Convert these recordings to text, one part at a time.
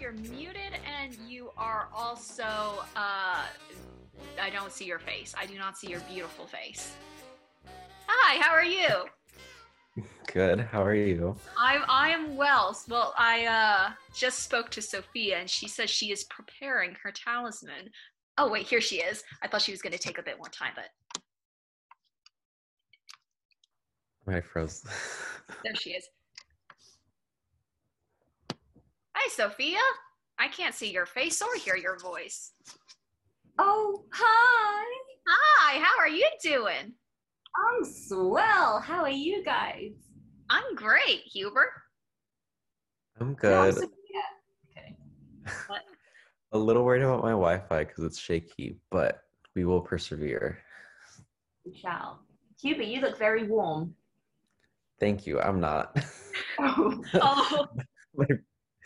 You're muted and you are also, uh, I don't see your face. I do not see your beautiful face. Hi, how are you? Good. How are you? I'm I am well. Well, I uh just spoke to Sophia and she says she is preparing her talisman. Oh wait, here she is. I thought she was going to take a bit more time, but I froze. there she is. Hi, Sophia. I can't see your face or hear your voice. Oh, hi. Hi, how are you doing? I'm swell. How are you guys? I'm great, Huber. I'm good. Sophia. Okay. A little worried about my Wi-Fi because it's shaky, but we will persevere. We shall. Cuba, you look very warm. Thank you. I'm not. Oh. Oh, my,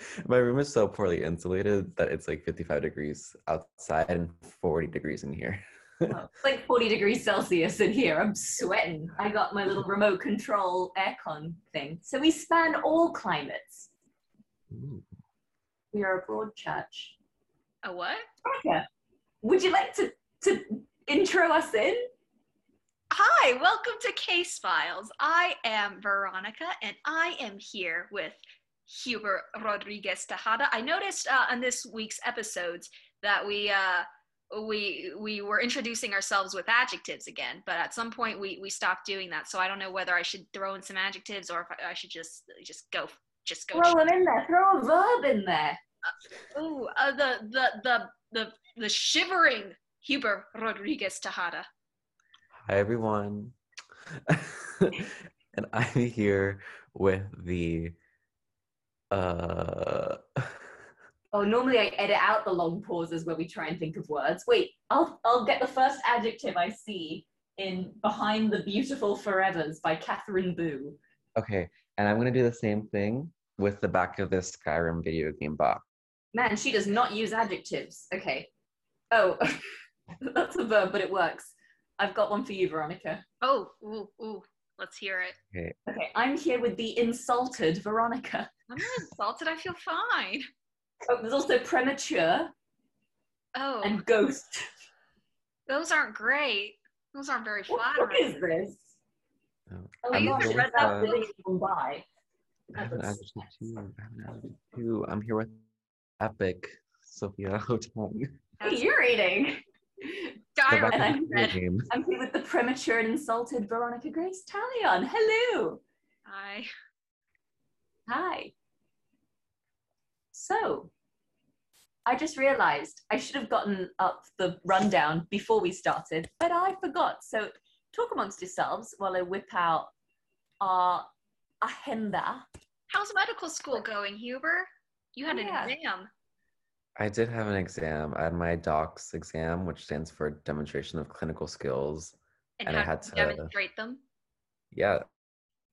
my room is so poorly insulated that it's like 55 degrees outside and 40 degrees in here. It's like 40 degrees Celsius in here. I'm sweating. I got my little remote control aircon thing. So we span all climates. Ooh. We are a broad church. a what? Veronica, would you like to, to intro us in? Hi, welcome to Case Files. I am Veronica, and I am here with Huber Rodriguez Tejada. I noticed uh, on this week's episodes that we uh, we we were introducing ourselves with adjectives again, but at some point we we stopped doing that. So I don't know whether I should throw in some adjectives or if I, I should just just go just go. Throw them in there. Throw a verb in there. Ooh, uh, the the the the the shivering Huber Rodriguez Tejada. Hi, everyone. and I'm here with the uh Oh, normally I edit out the long pauses where we try and think of words. Wait, I'll I'll get the first adjective I see in Behind the Beautiful Forevers by Katherine Boo. okay, and I'm gonna do the same thing with the back of this Skyrim video game box. Man, she does not use adjectives. Okay. Oh, that's a verb, but it works. I've got one for you, Veronica. Oh, ooh, ooh, let's hear it. Okay, I'm here with the insulted Veronica. I'm not insulted. I feel fine. Oh, there's also premature Oh, and ghost. those aren't great. Those aren't very What book is flattering. this? Oh, Oh, Have you gosh, ever it's read that living in Mumbai. I have an That adjective looks too. I have an adjective too. I'm here with epic Sophia Hotang. Hey, you're eating. The and I'm, video I'm here with the premature and insulted Veronica Grace Talion. Hello. Hi. Hi. So, I just realized I should have gotten up the rundown before we started, but I forgot. So, talk amongst yourselves while I whip out our agenda. How's medical school going, Huber? You had an exam. I did have an exam. I had my DOCS exam, which stands for Demonstration of Clinical Skills. And, And I had to- demonstrate them? Yeah,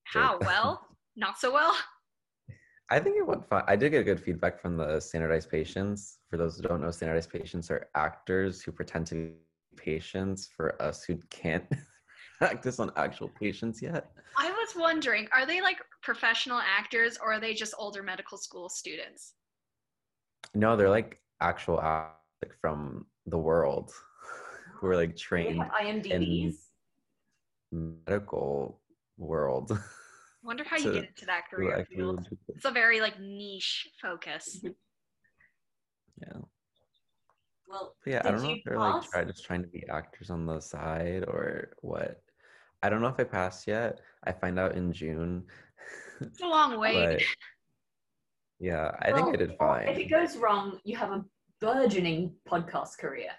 How well? Not so well. I think it went fine. I did get good feedback from the standardized patients. For those who don't know, standardized patients are actors who pretend to be patients for us who can't practice on actual patients yet. I was wondering, are they like professional actors or are they just older medical school students? No, they're like actual act- like from the world who are like trained IMDb's? medical world. Wonder how you get into that career field. It's a very like niche focus. Mm-hmm. Yeah. Well, yeah, I don't know if they're like try, just trying to be actors on the side or what. I don't know if I passed yet. I find out in June. It's a long wait. But yeah, I think I did fine. If it goes wrong, you have a burgeoning podcast career.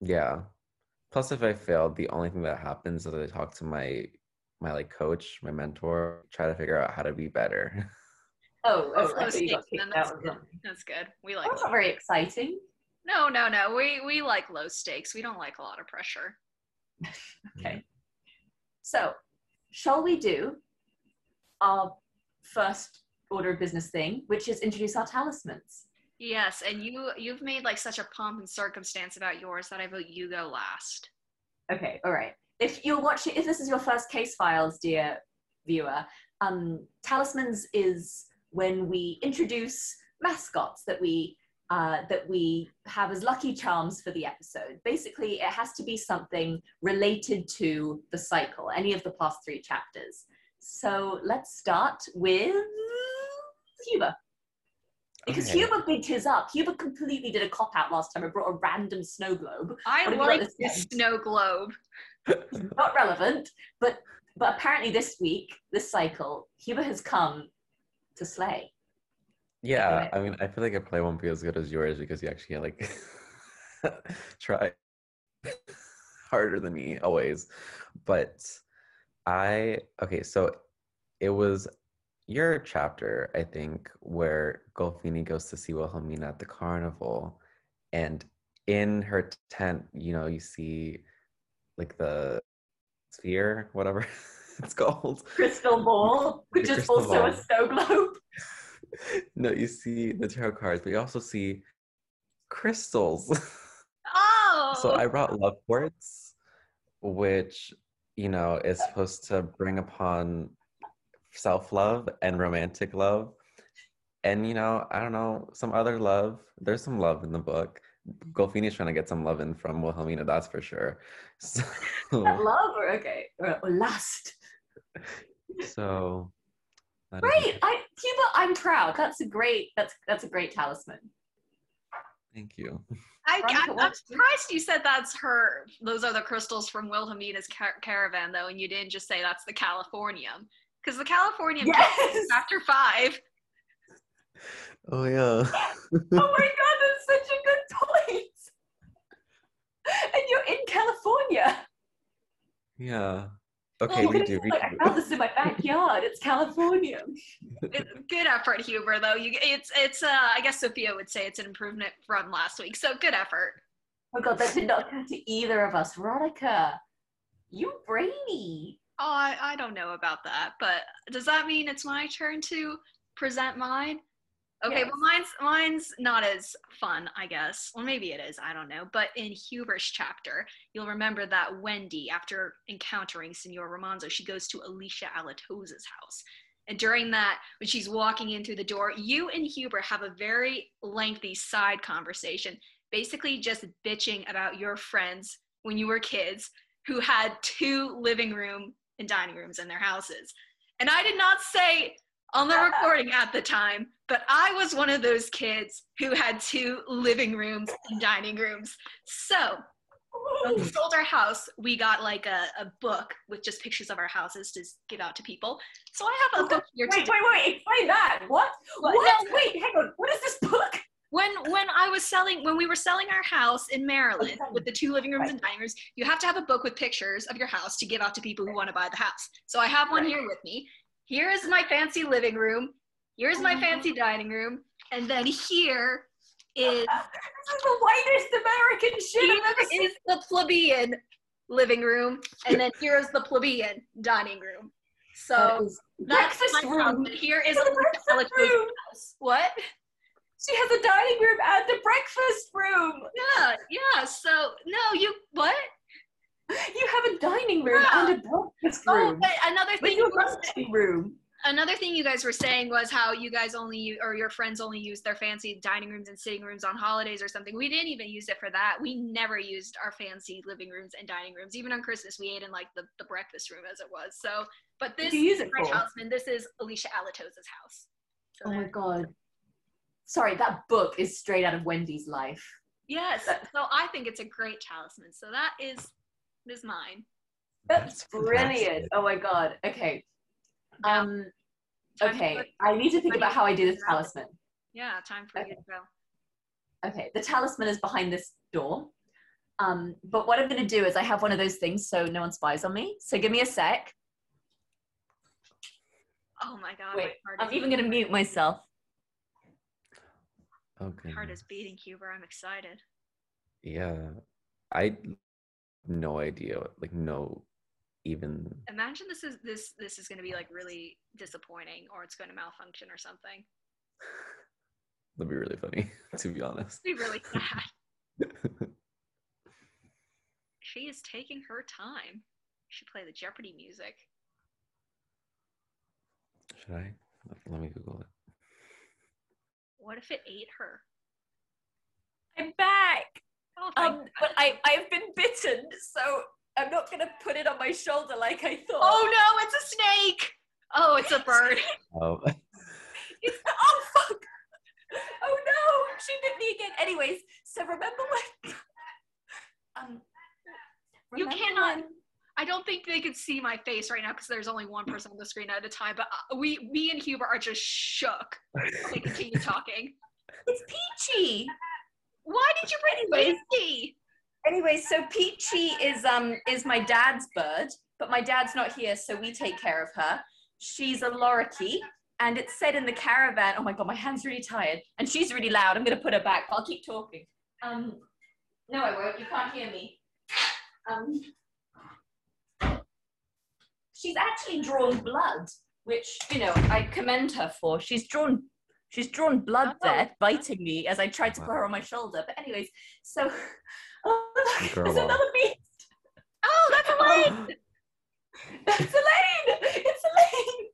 Yeah. Plus, if I failed, the only thing that happens is I talk to my my like coach, my mentor, try to figure out how to be better. Oh, That's oh low I you got stakes, kicked that's out good. That's good. We like That's not very exciting. No, no, no. We we like low stakes. We don't like a lot of pressure. Okay. So, shall we do our first order of business thing, which is introduce our talismans? Yes, and you you've made like such a pomp and circumstance about yours that I vote you go last. Okay, all right. If you're watching, if this is your first case files, dear viewer, um, talismans is when we introduce mascots that we uh, that we have as lucky charms for the episode. Basically, it has to be something related to the cycle, any of the past three chapters. So let's start with Huber. Because Okay. Huber bigged his up. Huber completely did a cop out last time and brought a random snow globe. I What have like this this snow globe. Not relevant, but but apparently this week, this cycle, Huber has come to slay. Yeah, I mean, I feel like it probably won't be as good as yours because you actually like try harder than me always. But I okay, so it was your chapter, I think, where Golfini goes to see Wilhelmina at the carnival, and in her tent, you know, you see like the sphere, whatever it's called. Crystal ball, which is also a snow globe. no, you see the tarot cards, but you also see crystals. Oh, so I brought love quartz, which you know is supposed to bring upon self-love and romantic love. And you know, I don't know, some other love. There's some love in the book. Golfini's trying to get some love in from Wilhelmina, that's for sure. So, Love or okay, or, or lust. so Great, I Huber, I'm proud. That's a great. That's that's a great talisman. Thank you. I, I, I'm surprised you said that's her. Those are the crystals from Wilhelmina's car- caravan, though, and you didn't just say that's the Californium, because the Californium Yes. chapter five. Oh yeah. oh my god, that's such a good point. And you're in California. Yeah. Oh, Okay, you we do. We said, like, do. I found this in my backyard. It's California. It- good effort, Huber. Though you, it's it's. Uh, I guess Sophia would say it's an improvement from last week. So good effort. Oh my god, that did not occur to either of us. Veronica, you brainy. Oh, I, I don't know about that, but does that mean it's my turn to present mine? Okay, Yes. well, mine's mine's not as fun, I guess. Well, maybe it is. I don't know. But in Huber's chapter, you'll remember that Wendy, after encountering Senor Romanzo, she goes to Alicia Alatosa's house. And during that, when she's walking in through the door, you and Huber have a very lengthy side conversation, basically just bitching about your friends when you were kids who had two living room and dining rooms in their houses. And I did not say on the recording at the time, but I was one of those kids who had two living rooms and dining rooms. So when we sold our house, we got like a, a book with just pictures of our houses to give out to people. So I have a book here Wait, to wait, wait, explain that. What? What? What? No, wait, hang on. What is this book? I was selling when we were selling our house in Maryland Okay. with the two living rooms Right. and dining rooms, you have to have a book with pictures of your house to give out to people who want to buy the house. So I have one Right. here with me. Here is my fancy living room. Here's my Oh. fancy dining room, and then here is This is the whitest American shit I've ever seen. is the plebeian living room, and then here's the plebeian dining room. So That is that's breakfast my room. house, here is The breakfast room. house. What? She has a dining room and a breakfast room. Yeah, yeah. So no, you what? You have a dining room Yeah. and a breakfast oh, room. Oh, but another thing you lunching room. another thing you guys were saying was how you guys only u- or your friends only use their fancy dining rooms and sitting rooms on holidays or something. We didn't even use it for that. We never used our fancy living rooms and dining rooms. Even on Christmas, we ate in like the, the breakfast room as it was. So, but this you my houseman. This is Alicia Alatosa's house. So Oh my god. Sorry, that book is straight out of Wendy's life. yes. So I think it's a great talisman. So that is is mine. That's That's brilliant. Oh my god. Okay. Um okay. I need to think about how I do this talisman. yeah, time for you to go. Okay, the talisman is behind this door. Um, but what I'm gonna do is I have one of those things so no one spies on me. So give me a sec. Oh my god. Wait, my heart I'm is even gonna mute myself. Oh, My heart is beating, Huber. I'm excited. Yeah. I no idea. Like no even Imagine this is this this is going to be like really disappointing, or it's going to malfunction or something. that'd be really funny, to be honest. It'd be really sad. she is taking her time. Should play the Jeopardy music. Should I? Let me Google it. What if it ate her? I'm back. Oh, Um, but I I've been bitten, so I'm not gonna put it on my shoulder like I thought. oh no, it's a snake. Oh, it's a bird. Oh, It's, oh fuck! Oh no, she bit me again. Anyways, so remember when? um, You cannot- when- I don't think they could see my face right now because there's only one person on the screen at a time. But uh, we, me and Huber are just shook. They continue talking. It's Peachy. Why did you bring Anyways. Peachy? Anyway, so Peachy is um is my dad's bird, but my dad's not here, so we take care of her. She's a lorikeet, and it said in the caravan. Oh my god, my hand's really tired, and she's really loud. I'm gonna put her back. I'll keep talking. Um, no, I won't. You can't hear me. Um, she's actually drawn blood, which you know I commend her for. She's drawn. She's drawn blood Oh. there, biting me as I tried to put her on my shoulder. But anyways, so oh, look, Girl there's off. another beast. Oh, that's Elaine. Oh. That's Elaine. It's Elaine.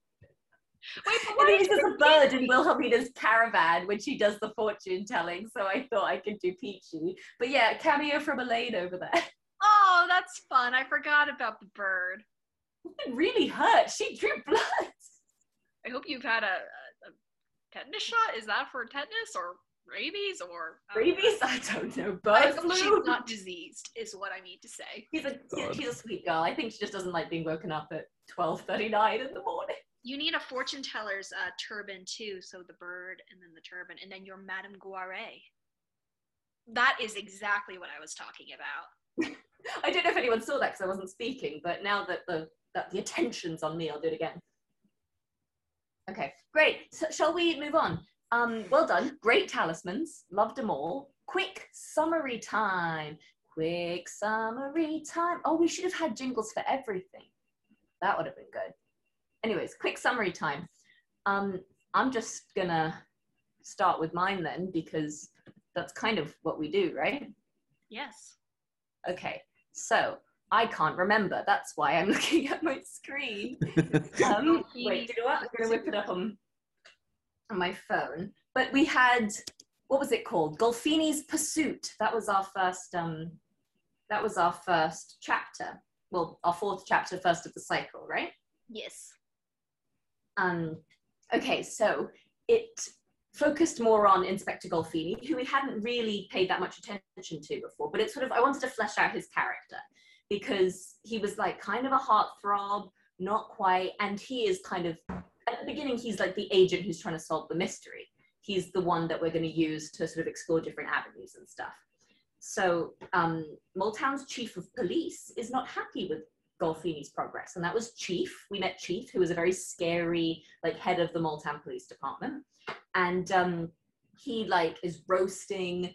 Wait, but why Anyways, did you there's a bird in Wilhelmina's caravan when she does the fortune telling, so I thought I could do Peachy. But yeah, cameo from Elaine over there. Oh, that's fun. I forgot about the bird. It really hurt. She drew blood. I hope you've had a, a, a tetanus shot. Is that for tetanus or rabies or I don't know. Rabies? I don't know. I Bird hope she's not diseased, is what I mean to say. She's a, God. she's a sweet girl. I think she just doesn't like being woken up at 12.39 in the morning. You need a fortune teller's uh, turban too. So the bird and then the turban, and then your Madame Guare. That is exactly what I was talking about. I don't know if anyone saw that because I wasn't speaking, but now that the that the attention's on me, I'll do it again. Okay, great. So shall we move on? Um, well done. Great talismans. Loved them all. Quick summary time. Quick summary time. Oh, we should have had jingles for everything. That would have been good. Anyways, quick summary time. Um, I'm just gonna start with mine then because that's kind of what we do, right? Yes. Okay, so I can't remember. That's why I'm looking at my screen. Um, wait, do you know what? I'm going to whip it up on, on my phone. But we had, what was it called? Golfini's Pursuit. That was our first. Um, that was our first chapter. Well, our fourth chapter, first of the cycle, right? Yes. Um, okay, so it focused more on Inspector Golfini, who we hadn't really paid that much attention to before, but it sort of, I wanted to flesh out his character because he was like kind of a heartthrob, not quite, and he is kind of, at the beginning, he's like the agent who's trying to solve the mystery. He's the one that we're going to use to sort of explore different avenues and stuff. So, um, Moultown's chief of police is not happy with Golfini's progress, and that was Chief. We met Chief, who was a very scary, like head of the Moultown Police Department, and um, he like is roasting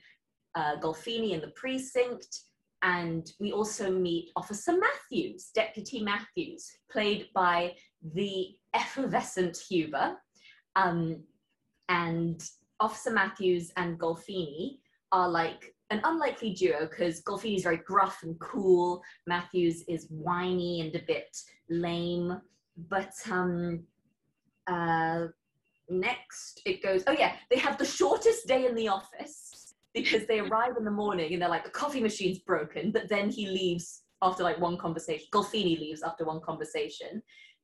uh, Golfini in the precinct. And we also meet Officer Matthews, Deputy Matthews, played by the effervescent Huber. Um, and Officer Matthews and Golfini are like an unlikely duo because Golfini is very gruff and cool. Matthews is whiny and a bit lame. But um, uh, next it goes, oh yeah, they have the shortest day in the office because they arrive in the morning and they're like, the coffee machine's broken, but then he leaves after like one conversation. Golfini leaves after one conversation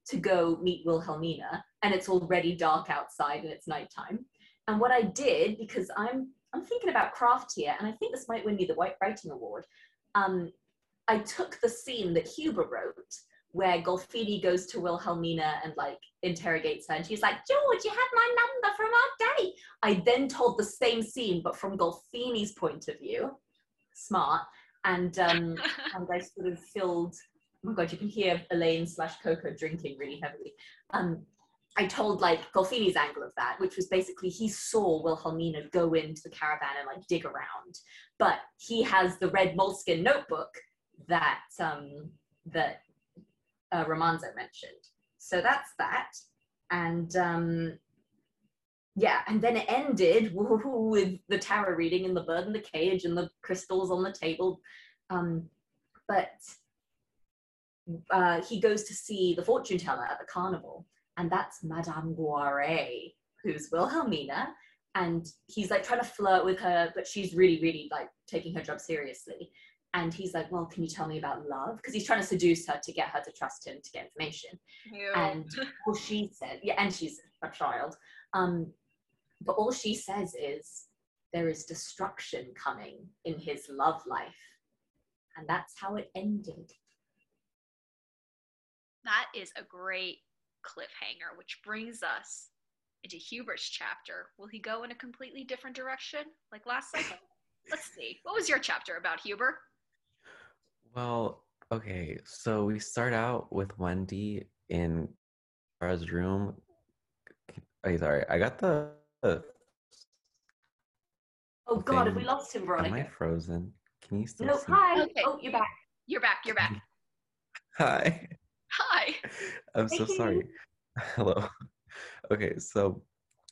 to go meet Wilhelmina, and it's already dark outside and it's nighttime. And what I did, because I'm I'm thinking about craft here, and I think this might win me the White Writing Award. Um, I took the scene that Huber wrote, where Golfini goes to Wilhelmina and like interrogates her, and she's like, "George, you had my number from our date." I then told the same scene, but from Golfini's point of view. Smart, and um, and I sort of filled. Oh my god, you can hear Elaine slash Coco drinking really heavily. Um, I told like Golfini's angle of that, which was basically he saw Wilhelmina go into the caravan and like dig around, but he has the red moleskin notebook that um, that uh, Romanzo mentioned. So that's that, and um, yeah, and then it ended with the tarot reading and the bird in the cage and the crystals on the table. Um, but uh, he goes to see the fortune teller at the carnival, and that's Madame Guare, who's Wilhelmina, and he's like trying to flirt with her, but she's really, really like taking her job seriously. And he's like, "Well, can you tell me about love?" Because he's trying to seduce her to get her to trust him to get information. Ew. And all she said, yeah, and she's a child. Um, but all she says is, "There is destruction coming in his love life," and that's how it ended. that is a great cliffhanger, which brings us into Hubert's chapter. Will he go in a completely different direction like last cycle? Let's see. What was your chapter about, Huber? Well, okay, so we start out with Wendy in Kara's room. Oh, sorry, I got the. Oh, the Oh God, have we lost him, Ronnie? am I frozen? Can you still No, see? hi. Okay. Oh, you're back. You're back. You're back. Hi. Hi. I'm so sorry. Hello. Okay, so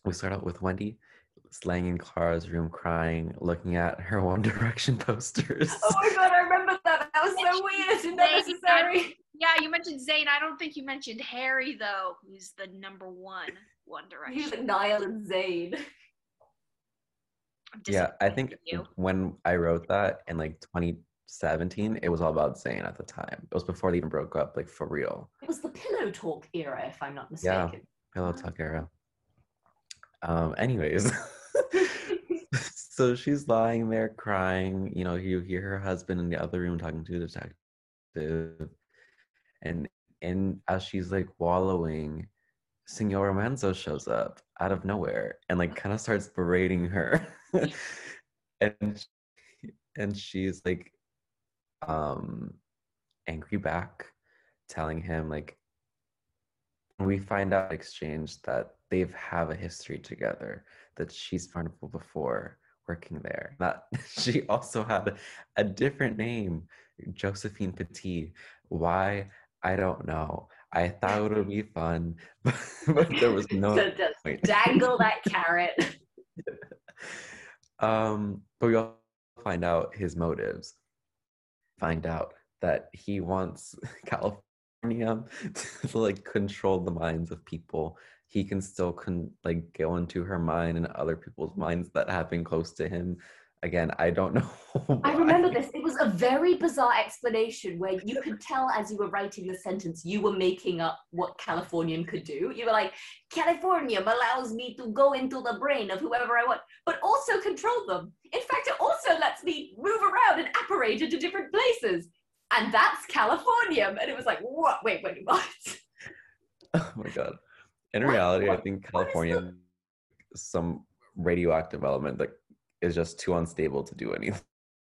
we start out with Wendy laying in Clara's room crying, looking at her One Direction posters. Oh my God, I remember that. That was so weird and unnecessary. Yeah, you mentioned Zayn. I don't think you mentioned Harry though, who's the number one One He was Direction. like Niall and Zayn. Yeah, I think you. when I wrote that in like 2017, it was all about Zayn at the time. It was before they even broke up, like for real. It was the pillow talk era, if I'm not mistaken. Yeah. mistaken. Pillow talk era. Um, anyways, so she's lying there crying. You know, you hear her husband in the other room talking to the detective, and and as she's like wallowing, Senor Romanzo shows up out of nowhere and like kind of starts berating her, and and she's like, um, angry back, telling him like we find out exchange that they've have a history together that she's vulnerable before working there. That she also had a different name josephine petit. Why? I don't know. I thought it would be fun but, but there was no to just point. dangle that carrot. um but we also find out his motives. Find out that he wants californium to like control the minds of people he can still con- like go into her mind and other people's minds that have been close to him again i don't know I remember this. It was a very bizarre explanation where you could tell as you were writing the sentence, you were making up what Californium could do. You were like, Californium allows me to go into the brain of whoever I want, but also control them. In fact, it also lets me move around and apparate into different places. And that's Californium. And it was like, what? Wait, wait, what? oh my god in What- reality i think what is the- californium some radioactive element that is just too unstable to do anything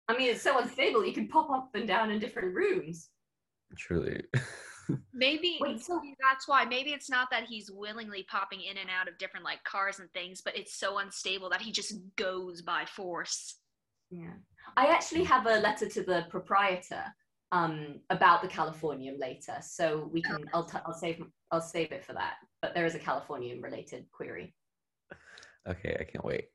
I mean, it's so unstable, you can pop up and down in different rooms. truly Maybe Wait, so- maybe that's why. Maybe it's not that he's willingly popping in and out of different like cars and things, but it's so unstable that he just goes by force. Yeah. I actually have a letter to the proprietor um, about the Californium later, so we can. I'll, t- I'll save. I'll save it for that. But there is a Californium related query. Okay, I can't wait.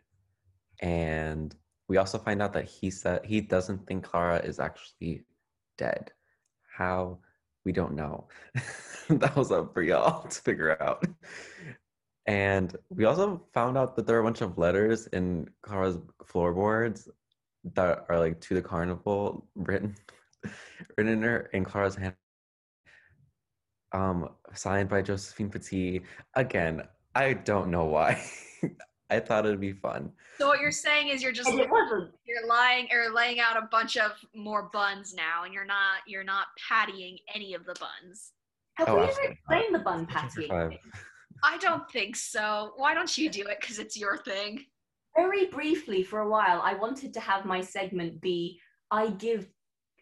And we also find out that he said he doesn't think Clara is actually dead. How? We don't know. that was up for y'all to figure out. And we also found out that there are a bunch of letters in Clara's floorboards that are like to the carnival written written in her in Clara's hand. Um, signed by Josephine Petit. Again, I don't know why. I thought it'd be fun. So what you're saying is you're just And it wasn't. you're lying or laying out a bunch of more buns now, and you're not you're not pattying any of the buns. Have Oh, we ever absolutely explained the bun Chapter patty? I don't think so. Why don't you do it? Because it's your thing. Very briefly, for a while, I wanted to have my segment be I give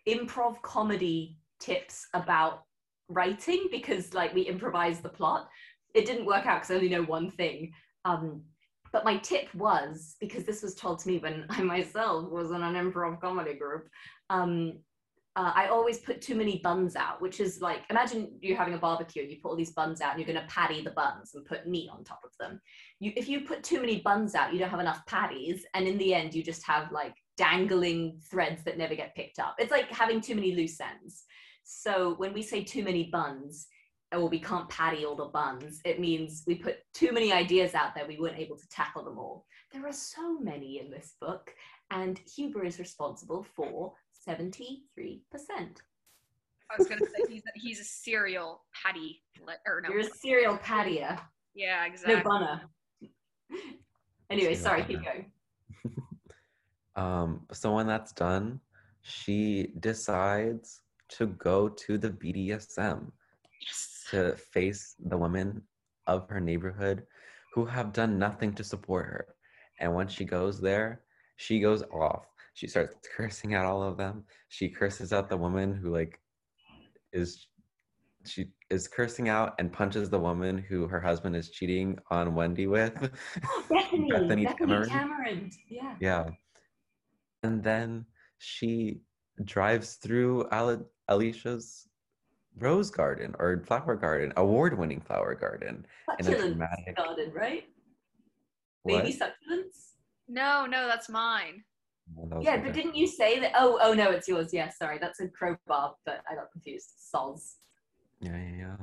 improv comedy tips about writing because, like, we improvised the plot. It didn't work out because I only know one thing. Um, but my tip was because this was told to me when I myself was in an improv comedy group. Um, uh, I always put too many buns out, which is like imagine you're having a barbecue and you put all these buns out and you're going to patty the buns and put meat on top of them. You, if you put too many buns out, you don't have enough patties, and in the end, you just have like dangling threads that never get picked up. It's like having too many loose ends. So when we say too many buns, oh, we can't patty all the buns. It means we put too many ideas out there, we weren't able to tackle them all. There are so many in this book, and Huber is responsible for 73%. I was gonna say he's a, he's a serial patty or no. You're a serial pattier. Yeah, exactly. No bunner. anyway, Serial sorry, keep going. Um, so when that's done, she decides to go to the BDSM Yes. to face the women of her neighborhood who have done nothing to support her. And when she goes there, she goes off. She starts cursing at all of them. She curses out the woman who like is she is cursing out and punches the woman who her husband is cheating on Wendy with. Oh, Bethany, Bethany Bethany, Cameron. Cameron. Yeah. Yeah. And then she drives through Ale- Alicia's rose garden or flower garden, award winning flower garden. In a dramatic- garden, right? What? Baby succulents? No, no, that's mine. Oh, that was Yeah, but turn. didn't you say that? Oh, oh no, it's yours. Yeah, sorry, that's a crowbar, but I got confused. Soz. Yeah, yeah, yeah.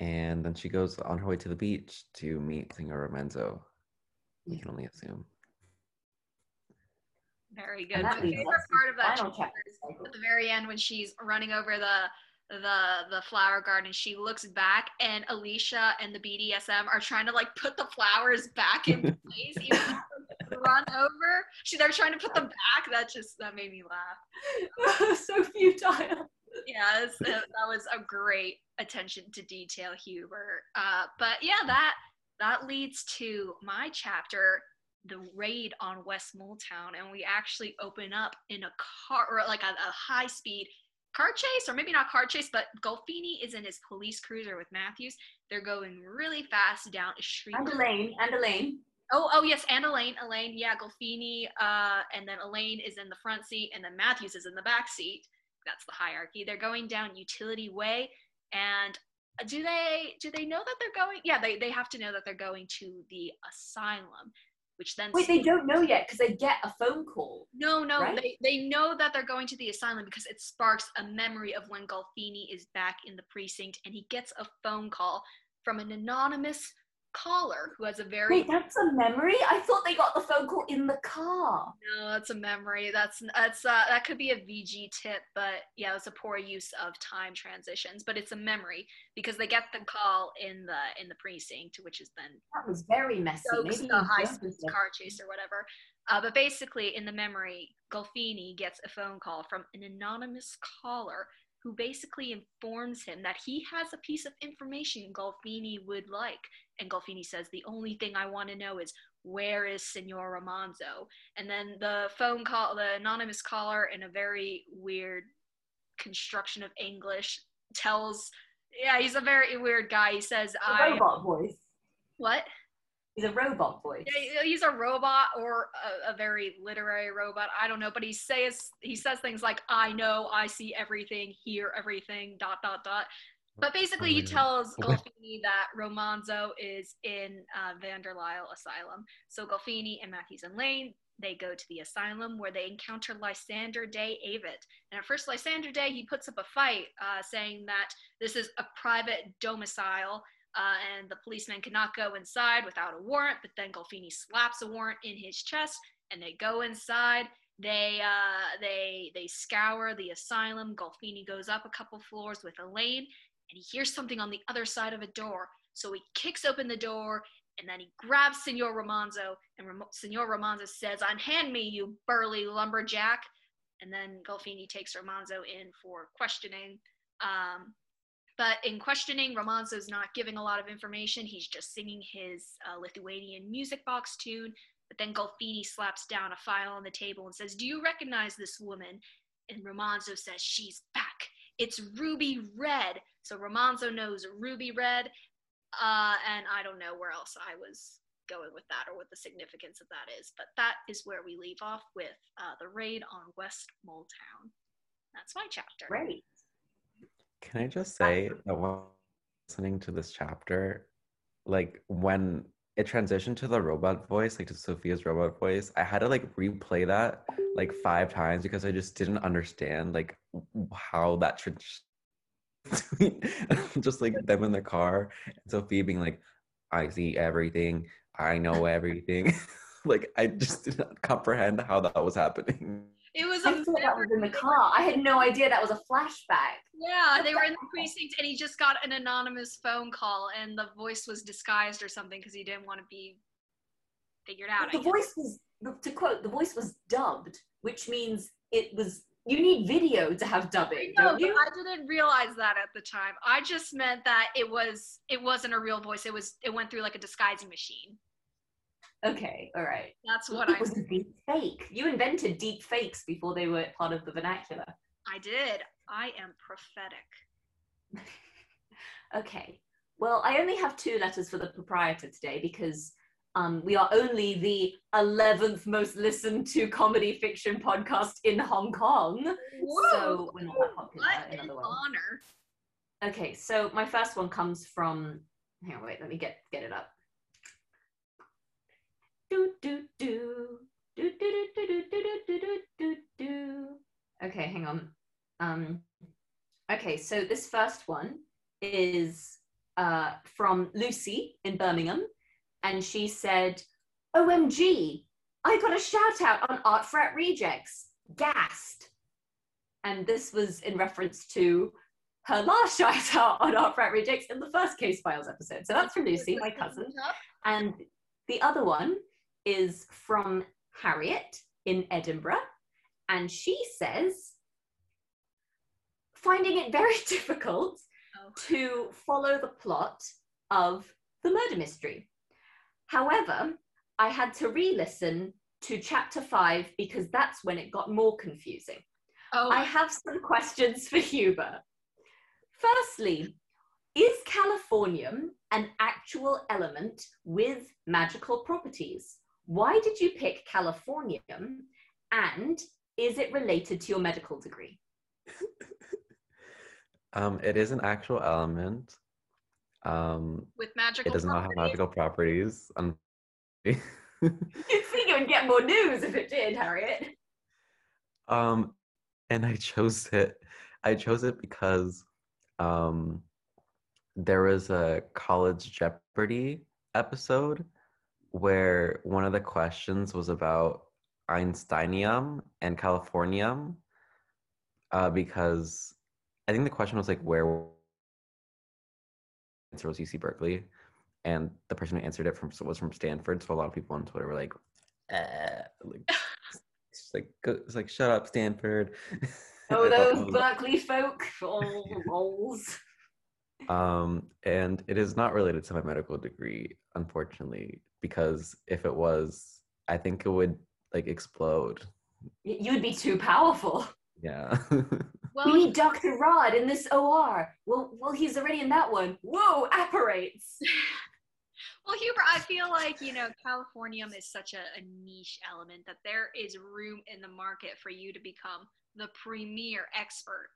And then she goes on her way to the beach to meet Senor Romanzo. We can only assume. Very good. And My that favorite part of that final chapter chapter is at the very end when she's running over the the the flower garden she looks back and alicia and the bdsm are trying to like put the flowers back in place even run over. She they're trying to put them back. That just that made me laugh. So futile. yeah that was a great attention to detail huber uh, but yeah that that leads to my chapter the raid on west moletown and we actually open up in a car or like a, a high speed car chase or maybe not car chase but golfini is in his police cruiser with matthews they're going really fast down a street And Elaine, and Elaine. Oh, oh yes, and Elaine. Elaine, yeah, Golfini, uh, and then Elaine is in the front seat, and then Matthews is in the back seat. That's the hierarchy. They're going down Utility Way, and do they do they know that they're going? Yeah, they they have to know that they're going to the asylum, which then Wait, they don't know yet because they get a phone call. no, no, right? they they know that they're going to the asylum because it sparks a memory of when Golfini is back in the precinct, and he gets a phone call from an anonymous caller who has a very Wait, that's a memory? I thought they got the phone call in the car. No, that's a memory. That's that's uh, that could be a VG tip, but yeah, it's a poor use of time transitions. But it's a memory because they get the call in the in the precinct, which is then That was very messy. Maybe the high speed car chase or whatever. Uh, but basically, in the memory, Golfini gets a phone call from an anonymous caller who basically informs him that he has a piece of information Golfini would like. And Golfini says, The only thing I want to know is where is Senor Romanzo? And then the phone call, the anonymous caller, in a very weird construction of English, tells, Yeah, he's a very weird guy. He says, A I. robot voice. What? He's a robot voice. Yeah, he's a robot or a, a very literary robot. I don't know, but he says he says things like "I know, I see everything, hear everything." Dot dot dot. But basically, he tells Golfini that Romanzo is in uh, Vanderlyle Asylum. So Golfini and Matthews and Lane they go to the asylum where they encounter Lysander Day Avett. And at first, Lysander Day he puts up a fight, uh, saying that this is a private domicile uh, and the policeman cannot go inside without a warrant. But then Golfini slaps a warrant in his chest, and they go inside. They uh, they they scour the asylum. Golfini goes up a couple floors with Elaine, and he hears something on the other side of a door. So he kicks open the door, and then he grabs Senor Romanzo, and Ram- Senor Romanzo says, "Unhand me, you burly lumberjack." And then Golfini takes Romanzo in for questioning. Um, but in questioning, Romanzo's not giving a lot of information. He's just singing his uh, Lithuanian music box tune. But then Golfini slaps down a file on the table and says, Do you recognize this woman? And Romanzo says, She's back. It's Ruby Red. So Romanzo knows Ruby Red. Uh, and I don't know where else I was going with that or what the significance of that is. But that is where we leave off with uh, the raid on West Moletown. That's my chapter. Great. Can I just say that while listening to this chapter, like when it transitioned to the robot voice, like to Sophia's robot voice, I had to like replay that like five times because I just didn't understand like w- how that tra- just like them in the car and Sophia being like, I see everything, I know everything. like I just did not comprehend how that was happening. It was I a thought that was in the car. I had no idea that was a flashback. Yeah, they were in the precinct and he just got an anonymous phone call and the voice was disguised or something because he didn't want to be figured out. the voice was, to quote, the voice was dubbed, which means it was. You need video to have dubbing, No, you? I didn't realize that at the time. I just meant that it was it wasn't a real voice. It was it went through like a disguising machine. Okay, all right. That's what it I was a deep fake. You invented deep fakes before they were part of the vernacular. I did. I am prophetic. Okay. Well, I only have two letters for the proprietor today because um, we are only the 11th most listened to comedy fiction podcast in Hong Kong. So we're not that popular, what in an honor. Okay, so my first one comes from. Hang on, wait, let me get get it up. Do do do do do do do do do do do do. Okay, hang on. Um, okay, so this first one is uh, from Lucy in Birmingham, and she said, "OMG, I got a shout out on Art Fret Rejects. Gassed." And this was in reference to her last shout out on Art Fret Rejects in the first Case Files episode. So that's from Lucy, my cousin. And the other one is from Harriet in Edinburgh. And she says, finding it very difficult Oh. to follow the plot of the murder mystery. However, I had to re listen to chapter five because that's when it got more confusing. Oh, I have some questions for Huber. Firstly, is californium an actual element with magical properties? Why did you pick californium? And is it related to your medical degree? Um, it is an actual element. Um, with magical it does not have magical properties. Um, You'd think it would get more news if it did, Harriet. um, and I chose it. I chose it because um, there was a college Jeopardy episode where one of the questions was about Einsteinium and Californium, uh, because I think the question was like where answer was UC Berkeley, and the person who answered it from was from Stanford. So a lot of people on Twitter were like, uh, like, it's like, go- it's like, shut up, Stanford. Oh, I thought that those Berkeley folk. Oh, rolls. Um, and it is not related to my medical degree, unfortunately, because if it was, I think it would like explode. You would be too powerful. Yeah. Well, we need Dr. Rod in this OR. Well, well, he's already in that one. Whoa, apparates. Well, Huber, I feel like, you know, Californium is such a, a niche element that there is room in the market for you to become the premier expert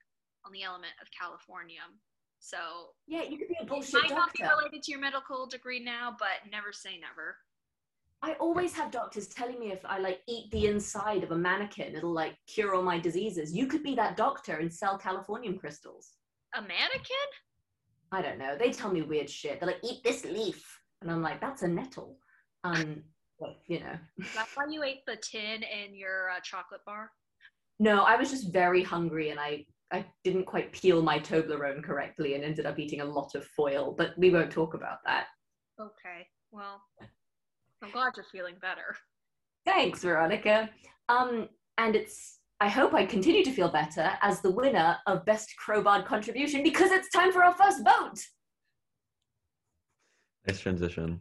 on the element of Californium. So Yeah, you could be a it bullshit might not be related to your medical degree now, but never say never. I always have doctors telling me if I like eat the inside of a mannequin, it'll like cure all my diseases. You could be that doctor and sell Californium crystals. A mannequin? I don't know. They tell me weird shit. They're like, eat this leaf. And I'm like, that's a nettle. Um, but, you know. That's why you ate the tin in your uh, chocolate bar? No, I was just very hungry and I, I didn't quite peel my Toblerone correctly and ended up eating a lot of foil, but we won't talk about that. Okay, well, I'm glad you're feeling better. Thanks, Veronica. Um, and it's I hope I continue to feel better as the winner of Best Crowbar Contribution because it's time for our first vote. nice transition.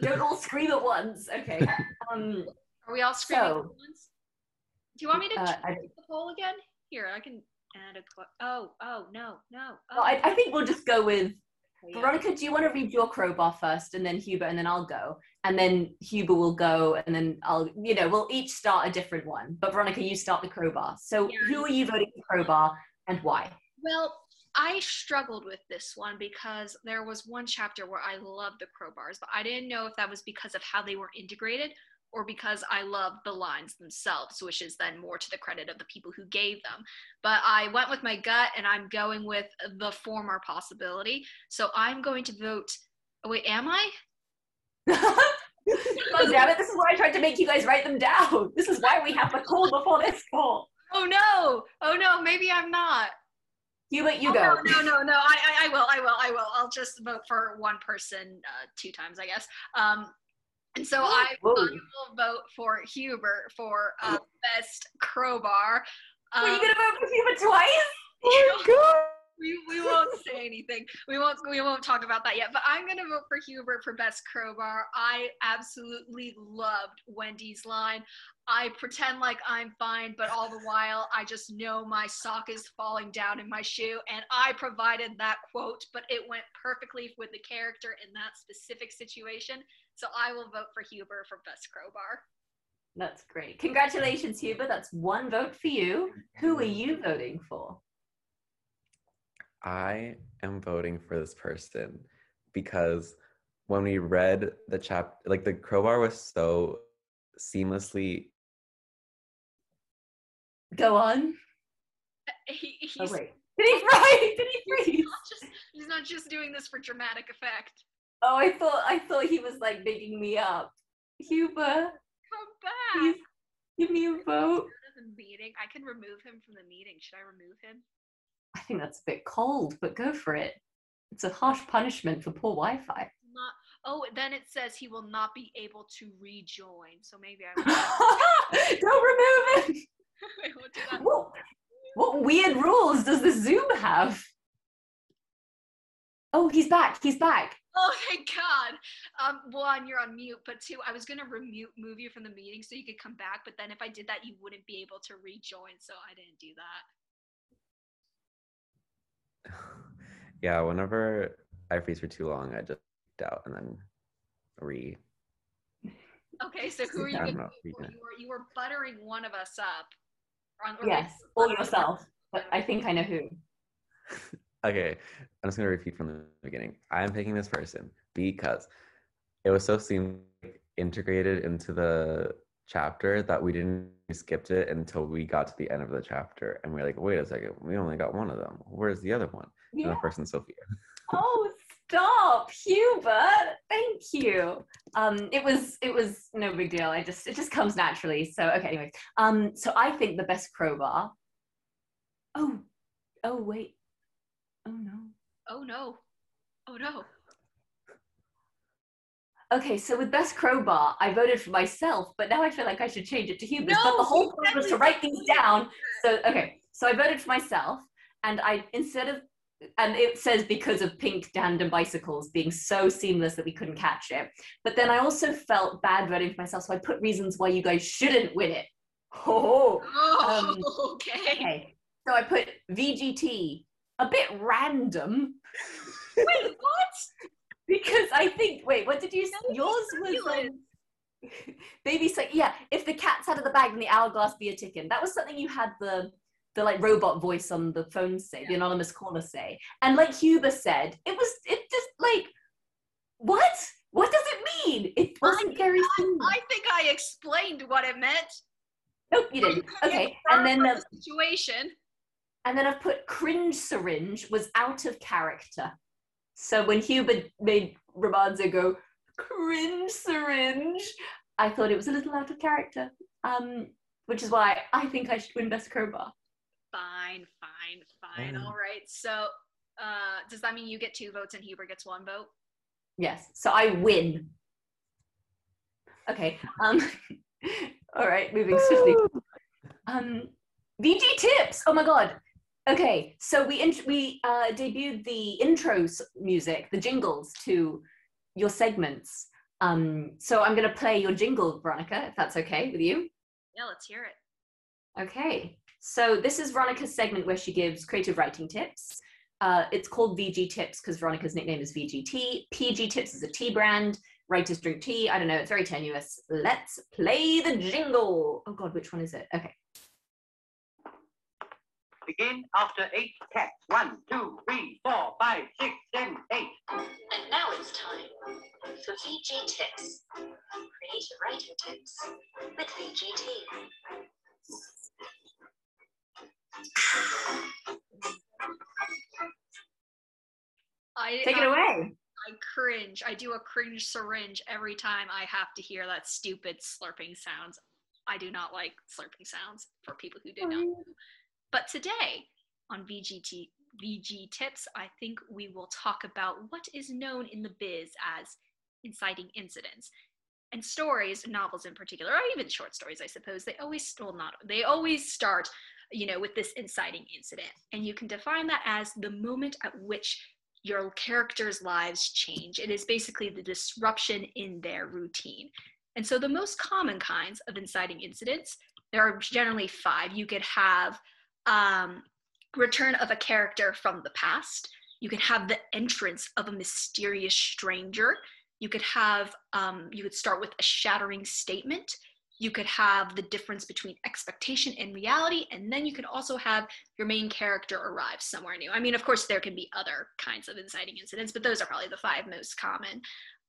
Don't all scream at once. Okay. Um, Are we all screaming So- at once? Do you want me to Uh, check I- the poll again? Here, I can add a. Qu- oh, oh, no, no. Oh, well, I, I think we'll just go with okay, yeah. Veronica. Do you want to read your crowbar first, and then Huber, and then I'll go, and then Huber will go, and then I'll, you know, we'll each start a different one. But Veronica, you start the crowbar. So Yeah. who are you voting for crowbar, and why? Well, I struggled with this one because there was one chapter where I loved the crowbars, but I didn't know if that was because of how they were integrated or because I love the lines themselves, which is then more to the credit of the people who gave them. But I went with my gut and I'm going with the former possibility. So I'm going to vote. Oh, wait, am I? oh, damn it. This is why I tried to make you guys write them down. This is why we have the call before this call. Oh no! Oh no! Maybe I'm not. You let you Oh, go. No, no, no, no. I, I, I will. I will. I will. I'll just vote for one person uh, two times, I guess. Um, and so I, I will vote for Hubert for uh, best crowbar. Are you Um, gonna vote for Hubert twice? Oh my god! we, we won't say anything. We won't we won't talk about that yet. But I'm gonna vote for Hubert for best crowbar. I absolutely loved Wendy's line. I pretend like I'm fine, but all the while I just know my sock is falling down in my shoe, and I provided that quote, but it went perfectly with the character in that specific situation. So I will vote for Huber for best crowbar. That's great. Congratulations, Huber. That's one vote for you. Who are you voting for? I am voting for this person because when we read the chap, like the crowbar was so seamlessly. Go on. He, oh, he's, Oh wait. Did he fry? Did he freeze? not just, he's not just doing this for dramatic effect. Oh, I thought I thought he was like bigging me up. Huber, Come back. please give me a vote. Out of the meeting. I can remove him from the meeting. Should I remove him? I think that's a bit cold, but go for it. It's a harsh punishment for poor Wi-Fi. Not. Oh, then it says he will not be able to rejoin. So maybe I Don't remove him. I won't do that. What, what weird rules does the Zoom have? Oh, he's back. He's back. Oh, thank God. Um, one, you're on mute, but two, I was gonna remute move you from the meeting so you could come back, but then if I did that, you wouldn't be able to rejoin. So I didn't do that. yeah, whenever I freeze for too long, I just out and then re. Okay, so who are you gonna don't know, for? You were you were buttering one of us up. On- or Yes, like- or yourself. But I think I know who. Okay, I'm just gonna repeat from the beginning. I'm picking this person because it was so seem integrated into the chapter that we didn't we skipped it until we got to the end of the chapter, and we are like, wait a second, we only got one of them. Where's the other one? And the person Sophia. Oh, stop, Hubert. Thank you. Um, it was it was no big deal. I just it just comes naturally. So okay, anyway. Um, so I think the best crowbar. Oh, oh wait. Oh no. Oh no. Oh no. Okay, so with best crowbar, I voted for myself, but now I feel like I should change it to Huber's. but the whole point was to write things down. So okay, so I voted for myself, and I instead of and it says because of pink tandem bicycles being so seamless that we couldn't catch it. But then I also felt bad voting for myself, so I put reasons why you guys shouldn't win it. Oh, Oh, Um, okay. okay. So I put VGT, a bit random, Wait, what? because I think. Wait, what did you? say? was Yours was. ridiculous. Um, Baby, so yeah, if the cat's out of the bag, then the hourglass be a ticking. That was something you had the the like robot voice on the phone say, the anonymous caller say. And like Huber said, it was it just like what? What does it mean? It wasn't very smooth. I think I explained what it meant. Nope, you didn't. Okay, and then the the, situation. And then I've put cringe syringe was out of character. So when Huber made Romanzo go cringe syringe, I thought it was a little out of character. Um, which is why I think I should win best crowbar. Fine, fine, fine. Mm. All right. So, uh, does that mean you get two votes and Huber gets one vote? Yes, so I win. Okay. Um. all right, moving swiftly. Um, VG tips. Oh my god. Okay, so we we uh, debuted the intros music, the jingles to your segments. Um, so I'm going to play your jingle, Veronica, if that's okay with you. Yeah, let's hear it. Okay, so this is Veronica's segment where she gives creative writing tips. Uh, it's called VG Tips because Veronica's nickname is VGT. PG Tips is a tea brand. Writers drink tea. I don't know, it's very tenuous. Let's play the jingle. Oh God, which one is it? Okay. Begin after eight cats. One, two, three, four, five, six, seven, eight. And now it's time for VG Tips. Creative Writing Tips with VGT. I, Take it I, away. I cringe. I do a cringe syringe every time I have to hear that stupid slurping sounds. I do not like slurping sounds for people who do not. Oh, but today on VGT VG Tips, I think we will talk about what is known in the biz as inciting incidents. And stories, novels in particular, or even short stories, I suppose, they always well not they always start, you know, with this inciting incident. And you can define that as the moment at which your characters' lives change. It is basically the disruption in their routine. And so the most common kinds of inciting incidents, there are generally five. You could have um, return of a character from the past. You can have the entrance of a mysterious stranger. You could have, um, you could start with a shattering statement. You could have the difference between expectation and reality. And then you could also have your main character arrive somewhere new. I mean, of course, there can be other kinds of inciting incidents, but those are probably the five most common.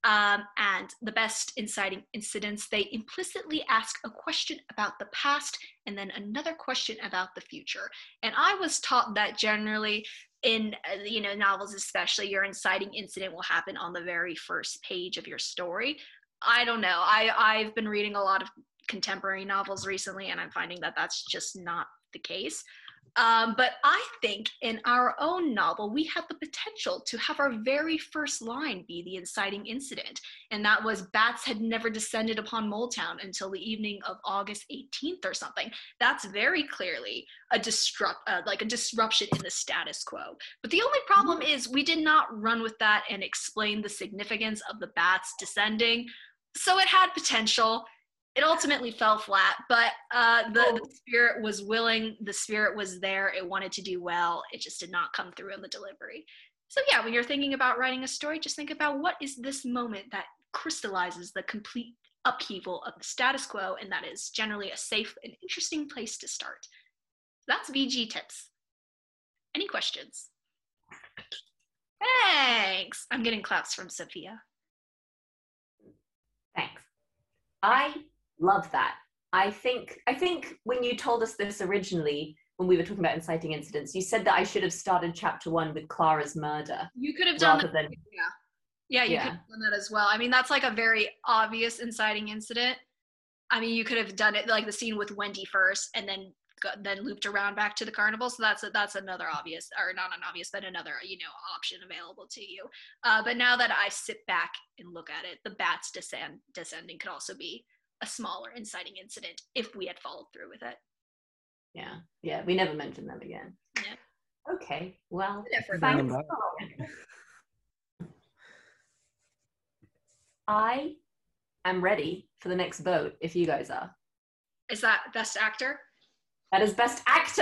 Um, and the best inciting incidents, they implicitly ask a question about the past and then another question about the future. And I was taught that generally in uh, you know novels especially your inciting incident will happen on the very first page of your story. I don't know. I i've been reading a lot of contemporary novels recently and i'm finding that that's just not the case um, but i think in our own novel we have the potential to have our very first line be the inciting incident. And that was bats had never descended upon moletown until the evening of august 18th or something. That's very clearly a disrupt uh, like a disruption in the status quo. But the only problem is we did not run with that and explain the significance of the bats descending. So it had potential it ultimately fell flat but uh, the, the spirit was willing the spirit was there it wanted to do well it just did not come through in the delivery. So yeah when you're thinking about writing a story just think about what is this moment that crystallizes the complete upheaval of the status quo and that is generally a safe and interesting place to start. That's vg tips. Any questions? Thanks. I'm getting claps from sophia. Thanks. I love that. I think I think when you told us this originally, when we were talking about inciting incidents, you said that I should have started chapter one with Clara's murder you could have done that than Yeah, you Yeah. could have done that as well. I mean, that's like a very obvious inciting incident. I mean, you could have done it like the scene with Wendy first, and then then looped around back to the carnival. So that's a, that's another obvious, or not an obvious, but another you know option available to you. Uh, but now that I sit back and look at it, the bats descend descending could also be a smaller inciting incident if we had followed through with it. yeah yeah we never mentioned them again. Yeah. Okay, well, Yeah, for Bring them thanks. I am ready for the next vote if you guys are. Is that best actor? That is best actor.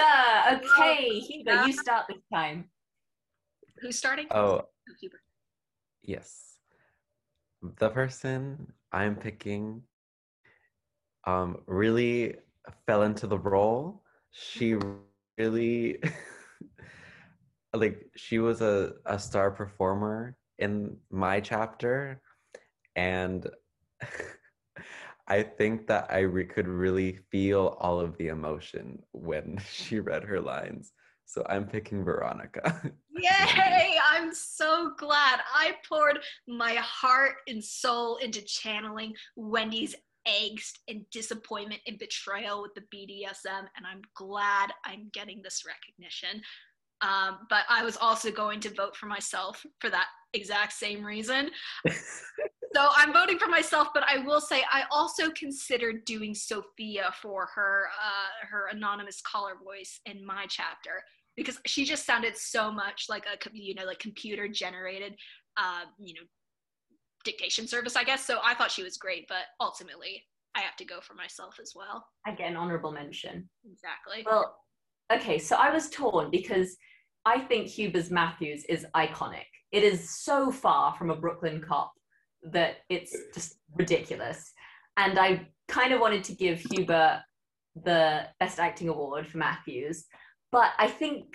Okay, oh, Hugo, you start this time. Who's starting? Oh, Oh, Hubert. yes. The person I'm picking um really fell into the role. She really like she was a, a star performer in my chapter and I think that I re- could really feel all of the emotion when she read her lines. So I'm picking Veronica. Yay! I'm so glad I poured my heart and soul into channeling Wendy's angst and disappointment and betrayal with the BDSM, and I'm glad I'm getting this recognition. Um, but I was also going to vote for myself for that exact same reason. so I'm voting for myself, but I will say I also considered doing Sophia for her uh, her anonymous caller voice in my chapter because she just sounded so much like a you know like computer generated uh, you know dictation service, I guess. So I thought she was great, but ultimately I have to go for myself as well. I get an honorable mention. Exactly. Well, okay, so I was torn because I think Hubers Matthews is iconic. It is so far from a Brooklyn cop that it's just ridiculous. And I kind of wanted to give Huber the Best Acting Award for Matthews, but I think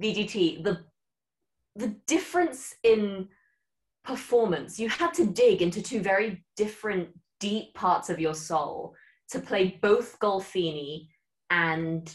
VGT the the difference in performance you had to dig into two very different deep parts of your soul to play both Golfini and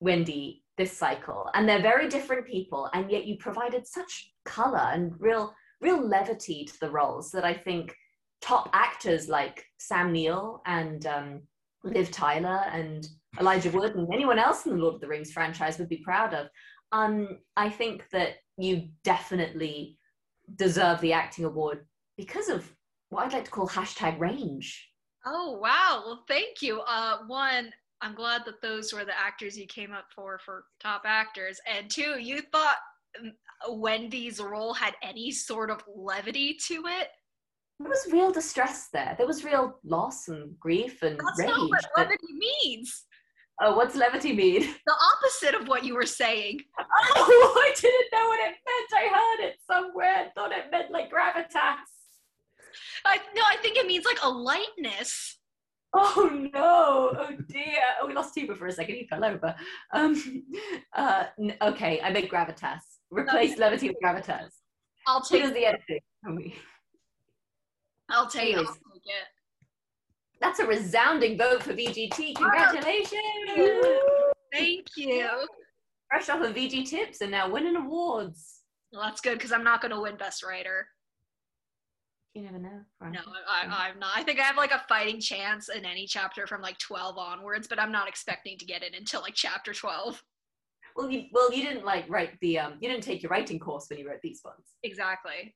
Wendy this cycle, and they're very different people, and yet you provided such color and real real levity to the roles that I think top actors like Sam Neill and um, Liv Tyler and Elijah Wood and anyone else in the Lord of the Rings franchise would be proud of. Um, I think that you definitely deserve the acting award because of what I'd like to call hashtag range. Oh wow! Well, thank you. Uh, one, I'm glad that those were the actors you came up for for top actors, and two, you thought um, Wendy's role had any sort of levity to it. There was real distress there. There was real loss and grief and That's rage. not what levity means. Oh, what's levity mean? The opposite of what you were saying. Oh, I didn't know what it meant. I heard it somewhere. Thought it meant like gravitas. I, no, I think it means like a lightness. Oh no! Oh dear! Oh, we lost Tuba for a second. He fell over. Um. Uh. n- Okay, I meant gravitas. Replace levity with gravitas. I'll take. the editing? Tell me. I'll take. I'll take it. That's a resounding vote for VGT. Congratulations! Thank you. Fresh off of VG Tips and now winning awards. Well, that's good because I'm not going to win Best Writer. You never know. No, I, I, I'm not. I think I have like a fighting chance in any chapter from like 12 onwards, but I'm not expecting to get it until like chapter 12. Well, you well you didn't like write the um you didn't take your writing course when you wrote these ones. Exactly.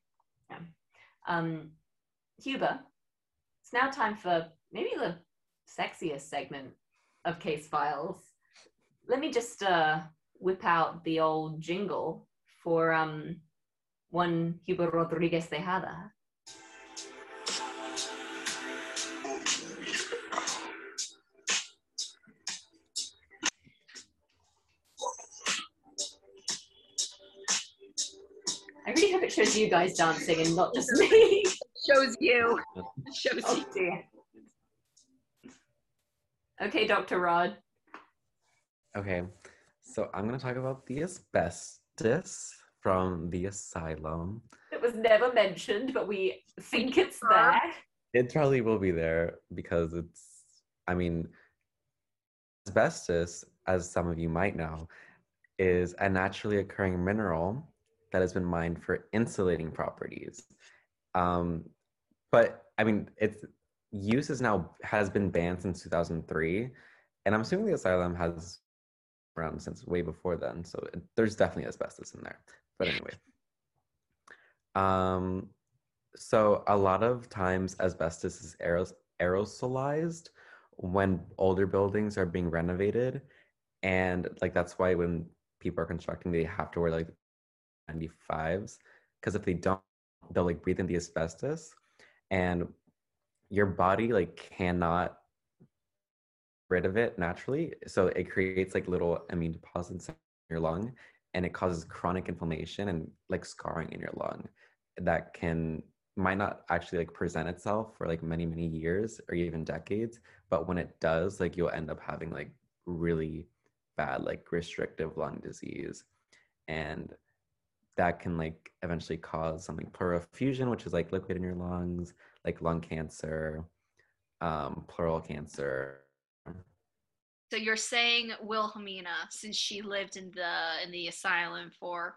Yeah. Um, Huber, it's now time for maybe the sexiest segment of Case Files. Let me just uh, whip out the old jingle for um, one Huber Rodriguez Tejada. I really hope it shows you guys dancing and not just me. Shows you. Shows Oh you. dear. Okay, Dr. Rod. Okay, so I'm gonna talk about the asbestos from the asylum. It was never mentioned, but we think it's there. It probably will be there because it's, I mean, asbestos, as some of you might know, is a naturally occurring mineral that has been mined for insulating properties. Um, but I mean, its use is now has been banned since 2003, and I'm assuming the asylum has around since way before then. So it, there's definitely asbestos in there. But anyway, um, so a lot of times asbestos is aeros- aerosolized when older buildings are being renovated, and like that's why when people are constructing, they have to wear like 95s because if they don't, they'll like breathe in the asbestos, and your body like cannot rid of it naturally so it creates like little immune deposits in your lung and it causes chronic inflammation and like scarring in your lung that can might not actually like present itself for like many many years or even decades but when it does like you'll end up having like really bad like restrictive lung disease and that can like eventually cause something pleural effusion which is like liquid in your lungs like lung cancer um pleural cancer So you're saying Wilhelmina, since she lived in the in the asylum for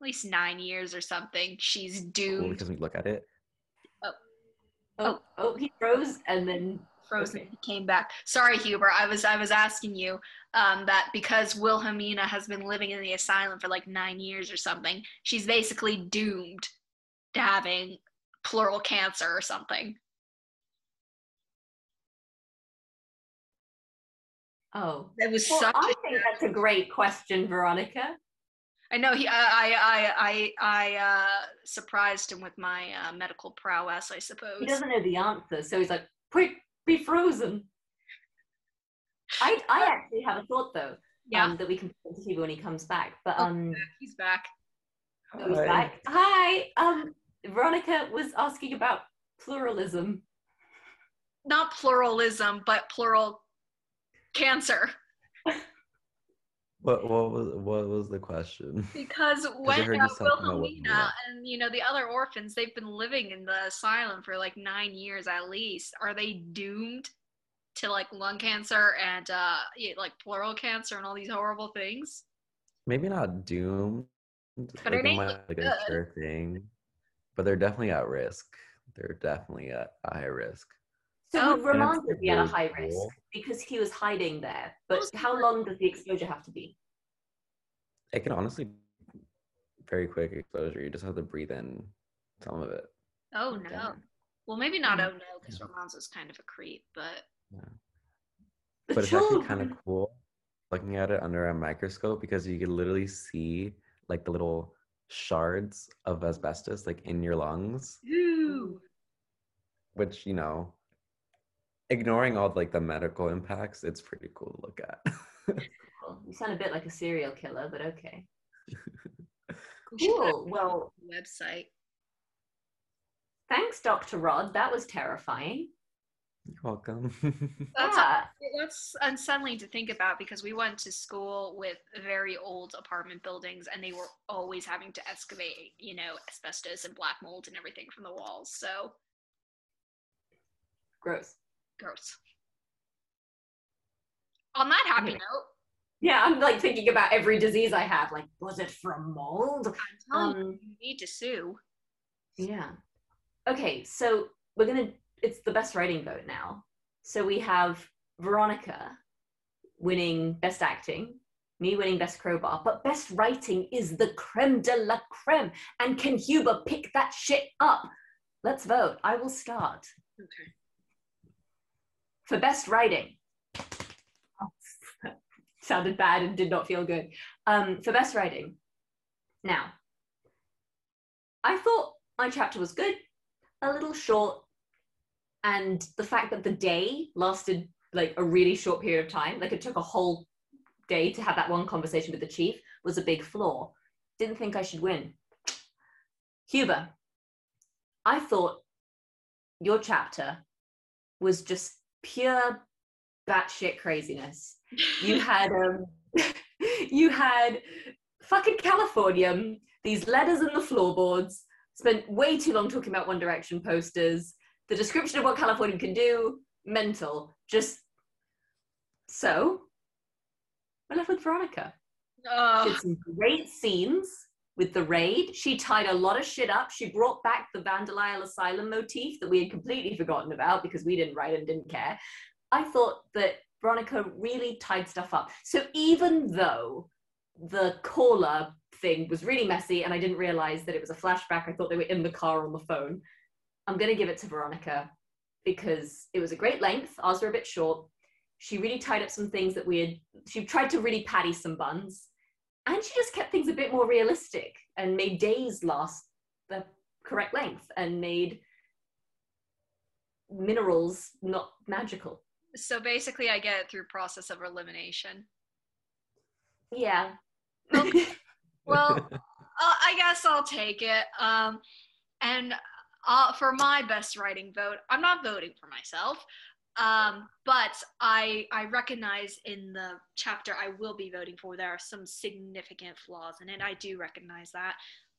at least nine years or something, she's well, doomed, because we look at it Oh, oh, he froze and then frozen, okay. came back. Sorry, Huber. I was I was asking you um, that because Wilhelmina has been living in the asylum for like nine years or something, she's basically doomed to having pleural cancer or something. oh. that was Well, such. I a- think that's a great question, Veronica. I know he. I I I I, I uh, surprised him with my uh, medical prowess. I suppose. He doesn't know the answer, so he's like, "Quick, be frozen." I I actually have a thought though, yeah, um, that we can put to Huber when he comes back. But Oh, um, he's back. oh, he's Hi. back. Hi. Um, Veronica was asking about pluralism. Not pluralism, but pleural cancer. what what was what was the question Because when uh, you said no, Wilhelmina and you know the other orphans, they've been living in the asylum for like nine years at least. Are they doomed to like lung cancer and uh like pleural cancer and all these horrible things. Maybe not doomed. But like, it ain't might look like a sure thing. But they're definitely at risk. They're definitely at a high risk. So Oh, would and be at a really high risk because he was hiding there? But how long does the exposure have to be? It can honestly very quick exposure. You just have to breathe in some of it. Oh Okay. no. Well, maybe not. Oh no, because Ramon's is kind of a creep, but Yeah. but it's actually children. kind of cool looking at it under a microscope because you can literally see like the little shards of asbestos like in your lungs ooh. which you know ignoring all like the medical impacts it's pretty cool to look at You sound a bit like a serial killer, but okay. Cool. Well, website. thanks, Dr. Rod. That was terrifying. You're welcome That's yeah. that's unsettling to think about because we went to school with very old apartment buildings and they were always having to excavate, you know, asbestos and black mold and everything from the walls. So Gross. gross. On that happy Anyway. note, Yeah, I'm like thinking about every disease I have. Like, was it from mold? I'm telling you, Um, you need to sue. Yeah. Okay, so we're gonna. It's the best writing vote now. So we have Veronica winning best acting, me winning best crowbar, but best writing is the creme de la creme. And can Huber pick that shit up? Let's vote. I will start Okay. for best writing. Sounded bad and did not feel good. Um, for best writing. Now, I thought my chapter was good, a little short, and the fact that the day lasted like a really short period of time, like it took a whole day to have that one conversation with the chief, was a big flaw. Didn't think I should win. Huber, I thought your chapter was just pure batshit craziness. You had um, you had fucking californium, these letters in the floorboards, spent way too long talking about One Direction posters, the description of what californium can do, mental. Just so we're left with Veronica. She Oh, had some great scenes with the raid. She tied a lot of shit up. She brought back the Vandal Isle Asylum motif that we had completely forgotten about because we didn't write and didn't care. I thought that Veronica really tied stuff up. So even though the caller thing was really messy and I didn't realize that it was a flashback, I thought they were in the car on the phone. I'm going to give it to Veronica because it was a great length. Ours were a bit short. She really tied up some things that we had, she tried to really patty some buns and she just kept things a bit more realistic and made days last the correct length and made minerals not magical. so basically, I get it through process of elimination. Yeah. Well, uh, I guess I'll take it. Um, and uh, for my best writing vote, I'm not voting for myself. Um, but I I recognize in the chapter I will be voting for there are some significant flaws in it. I do recognize that.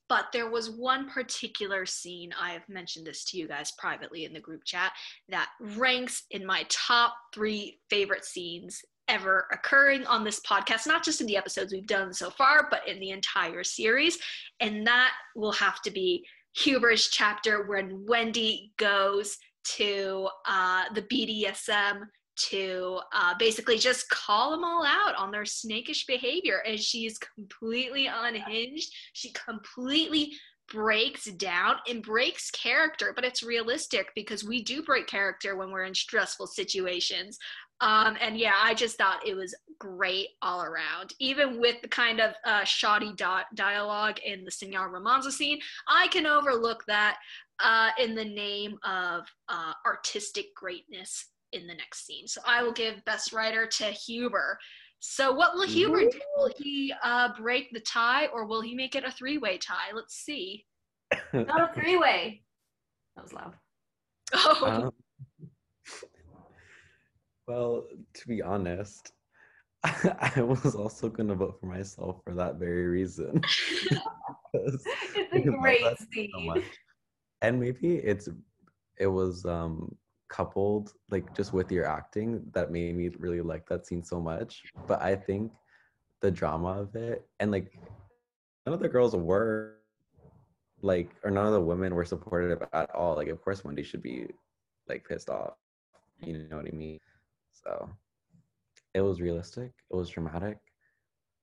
But there was one particular scene, I have mentioned this to you guys privately in the group chat, that ranks in my top three favorite scenes ever occurring on this podcast, not just in the episodes we've done so far, but in the entire series. And that will have to be Huber's chapter when Wendy goes to uh, the BDSM to uh, basically just call them all out on their snakish behavior. And she is completely unhinged. She completely breaks down and breaks character, but it's realistic because we do break character when we're in stressful situations. Um, and yeah, I just thought it was great all around. Even with the kind of uh, shoddy di- dialogue in the Senor Romanzo scene, I can overlook that uh, in the name of uh, artistic greatness in the next scene. So I will give Best Writer to Huber. So what will Huber do? Will he uh, break the tie or will he make it a three-way tie? Let's see. Not a three way. That was loud. Oh, Um, well, to be honest, I was also going to vote for myself for that very reason. It's a great so and maybe it's it was um coupled like just with your acting that made me really like that scene so much. But I think the drama of it and like none of the girls were like or none of the women were supportive at all. Like of course Wendy should be like pissed off. You know what I mean? So it was realistic, it was dramatic,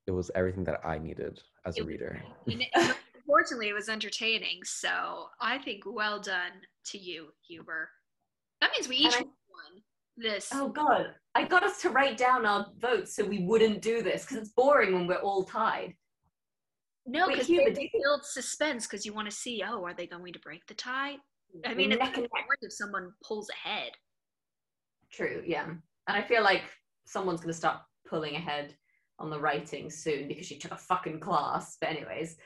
it was everything that I needed as a It- reader. And it- Unfortunately, it was entertaining. So I think well done to you, Huber. That means we each I- won this. Oh god, I got us to write down our votes so we wouldn't do this because it's boring when we're all tied. no, because Huber, it you think- builds suspense because you want to see, oh, are they going to break the tie? I mean, it's neck and neck. if someone pulls ahead. True, yeah. And I feel like someone's gonna start pulling ahead on the writing soon because she took a fucking class. But anyways,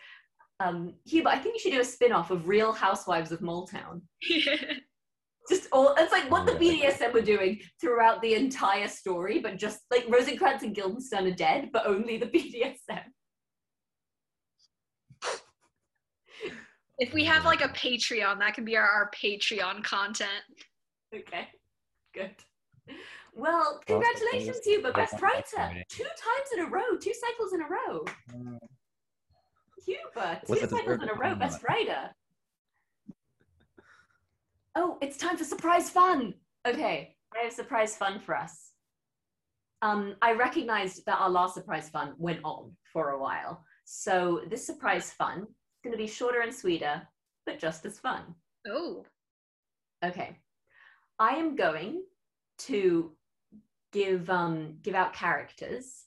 um, Huber, I think you should do a spin-off of Real Housewives of Moletown. Just all it's like what the BDSM were doing throughout the entire story, but just like Rosencrantz and Guildenstern are dead, but only the BDSM. if we have like a Patreon, that can be our, our Patreon content. Okay, good. Well, Well, congratulations, it's- Huber, it's best writer. Uh, two times in a row, two cycles in a row. Huber, uh, two it cycles in a row, best writer. Oh, it's time for surprise fun. Okay, I have surprise fun for us. Um, I recognized that our last surprise fun went on for a while. So this surprise fun is going to be shorter and sweeter, but just as fun. Oh, Okay. I am going to give um give out characters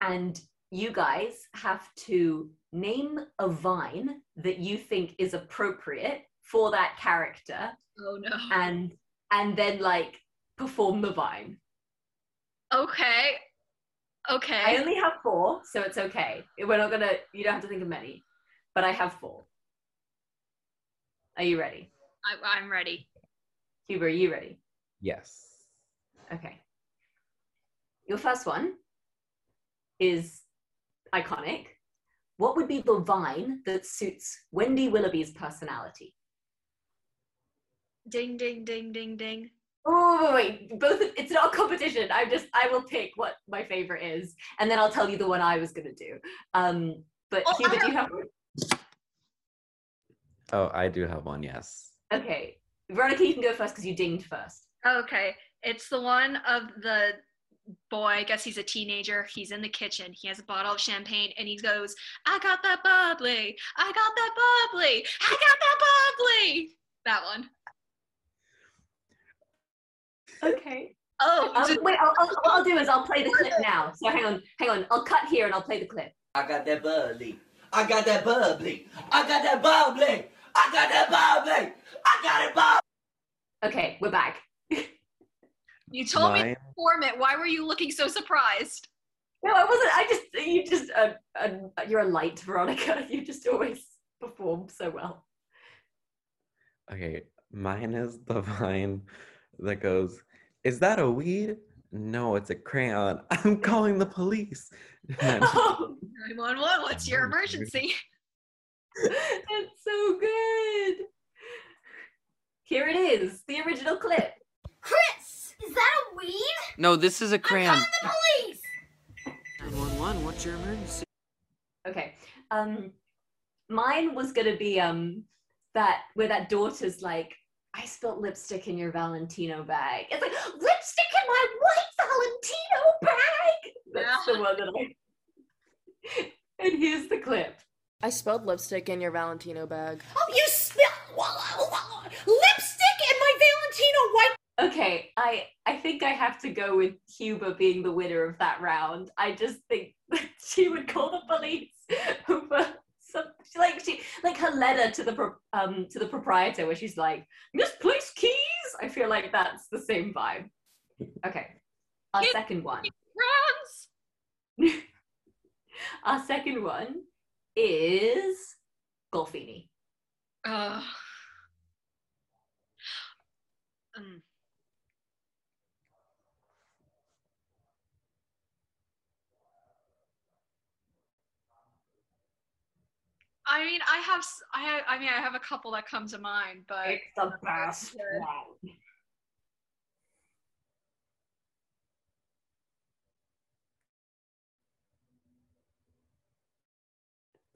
and you guys have to name a vine that you think is appropriate for that character oh no. and and then like perform the vine. Okay. Okay. I only have 4, so it's okay. We're not going to you don't have to think of many, but I have 4. Are you ready? I, I'm ready. Huber, are you ready? Yes. Okay. Your first one is iconic. What would be the vine that suits Wendy Willoughby's personality? Ding, ding, ding, ding, ding. Oh wait, wait, both. It's not a competition. I'm just. I will pick what my favorite is, and then I'll tell you the one I was gonna do. Um, but Oh, I Huber, do you have? Oh, I do have one, yes. Okay, Veronica, you can go first because you dinged first. Okay. It's the one of the boy, I guess he's a teenager. He's in the kitchen. He has a bottle of champagne and he goes, I got that bubbly. I got that bubbly. I got that bubbly. That one. Okay. Oh, Um, just- wait, I'll, I'll, what I'll do is I'll play the clip now. So hang on, hang on. I'll cut here and I'll play the clip. I got that bubbly. I got that bubbly. I got that bubbly. I got that bubbly. I got it bubbly. Okay, we're back. You told me to Mine, perform it. Why were you looking so surprised? No, I wasn't. I just you just uh, uh, you're a light, Veronica. You just always perform so well. okay, mine is the vine that goes, Is that a weed? No, it's a crayon. I'm calling the police. And 911, what's your emergency? That's so good. Here it is, the original clip. Chris, is that a weed? No, this is a I'm calling the police. 911, what's your emergency? Okay. Um, mine was gonna be um that where that daughter's like, I spilled lipstick in your Valentino bag. It's like lipstick in my white Valentino bag. That's the one that I. and here's the clip. I spilled lipstick in your Valentino bag. Oh, you spilled lipstick in my Valentino white. Okay, I I think I have to go with Huber being the winner of that round. I just think that she would call the police over some like she like her letter to the pro- um to the proprietor where she's like misplaced keys. I feel like that's the same vibe. Okay, our Kid- second one. Runs. Our second one is Golfini. Ugh. Um, I mean, I have, I have, I mean, I have a couple that come to mind, but it's the best one.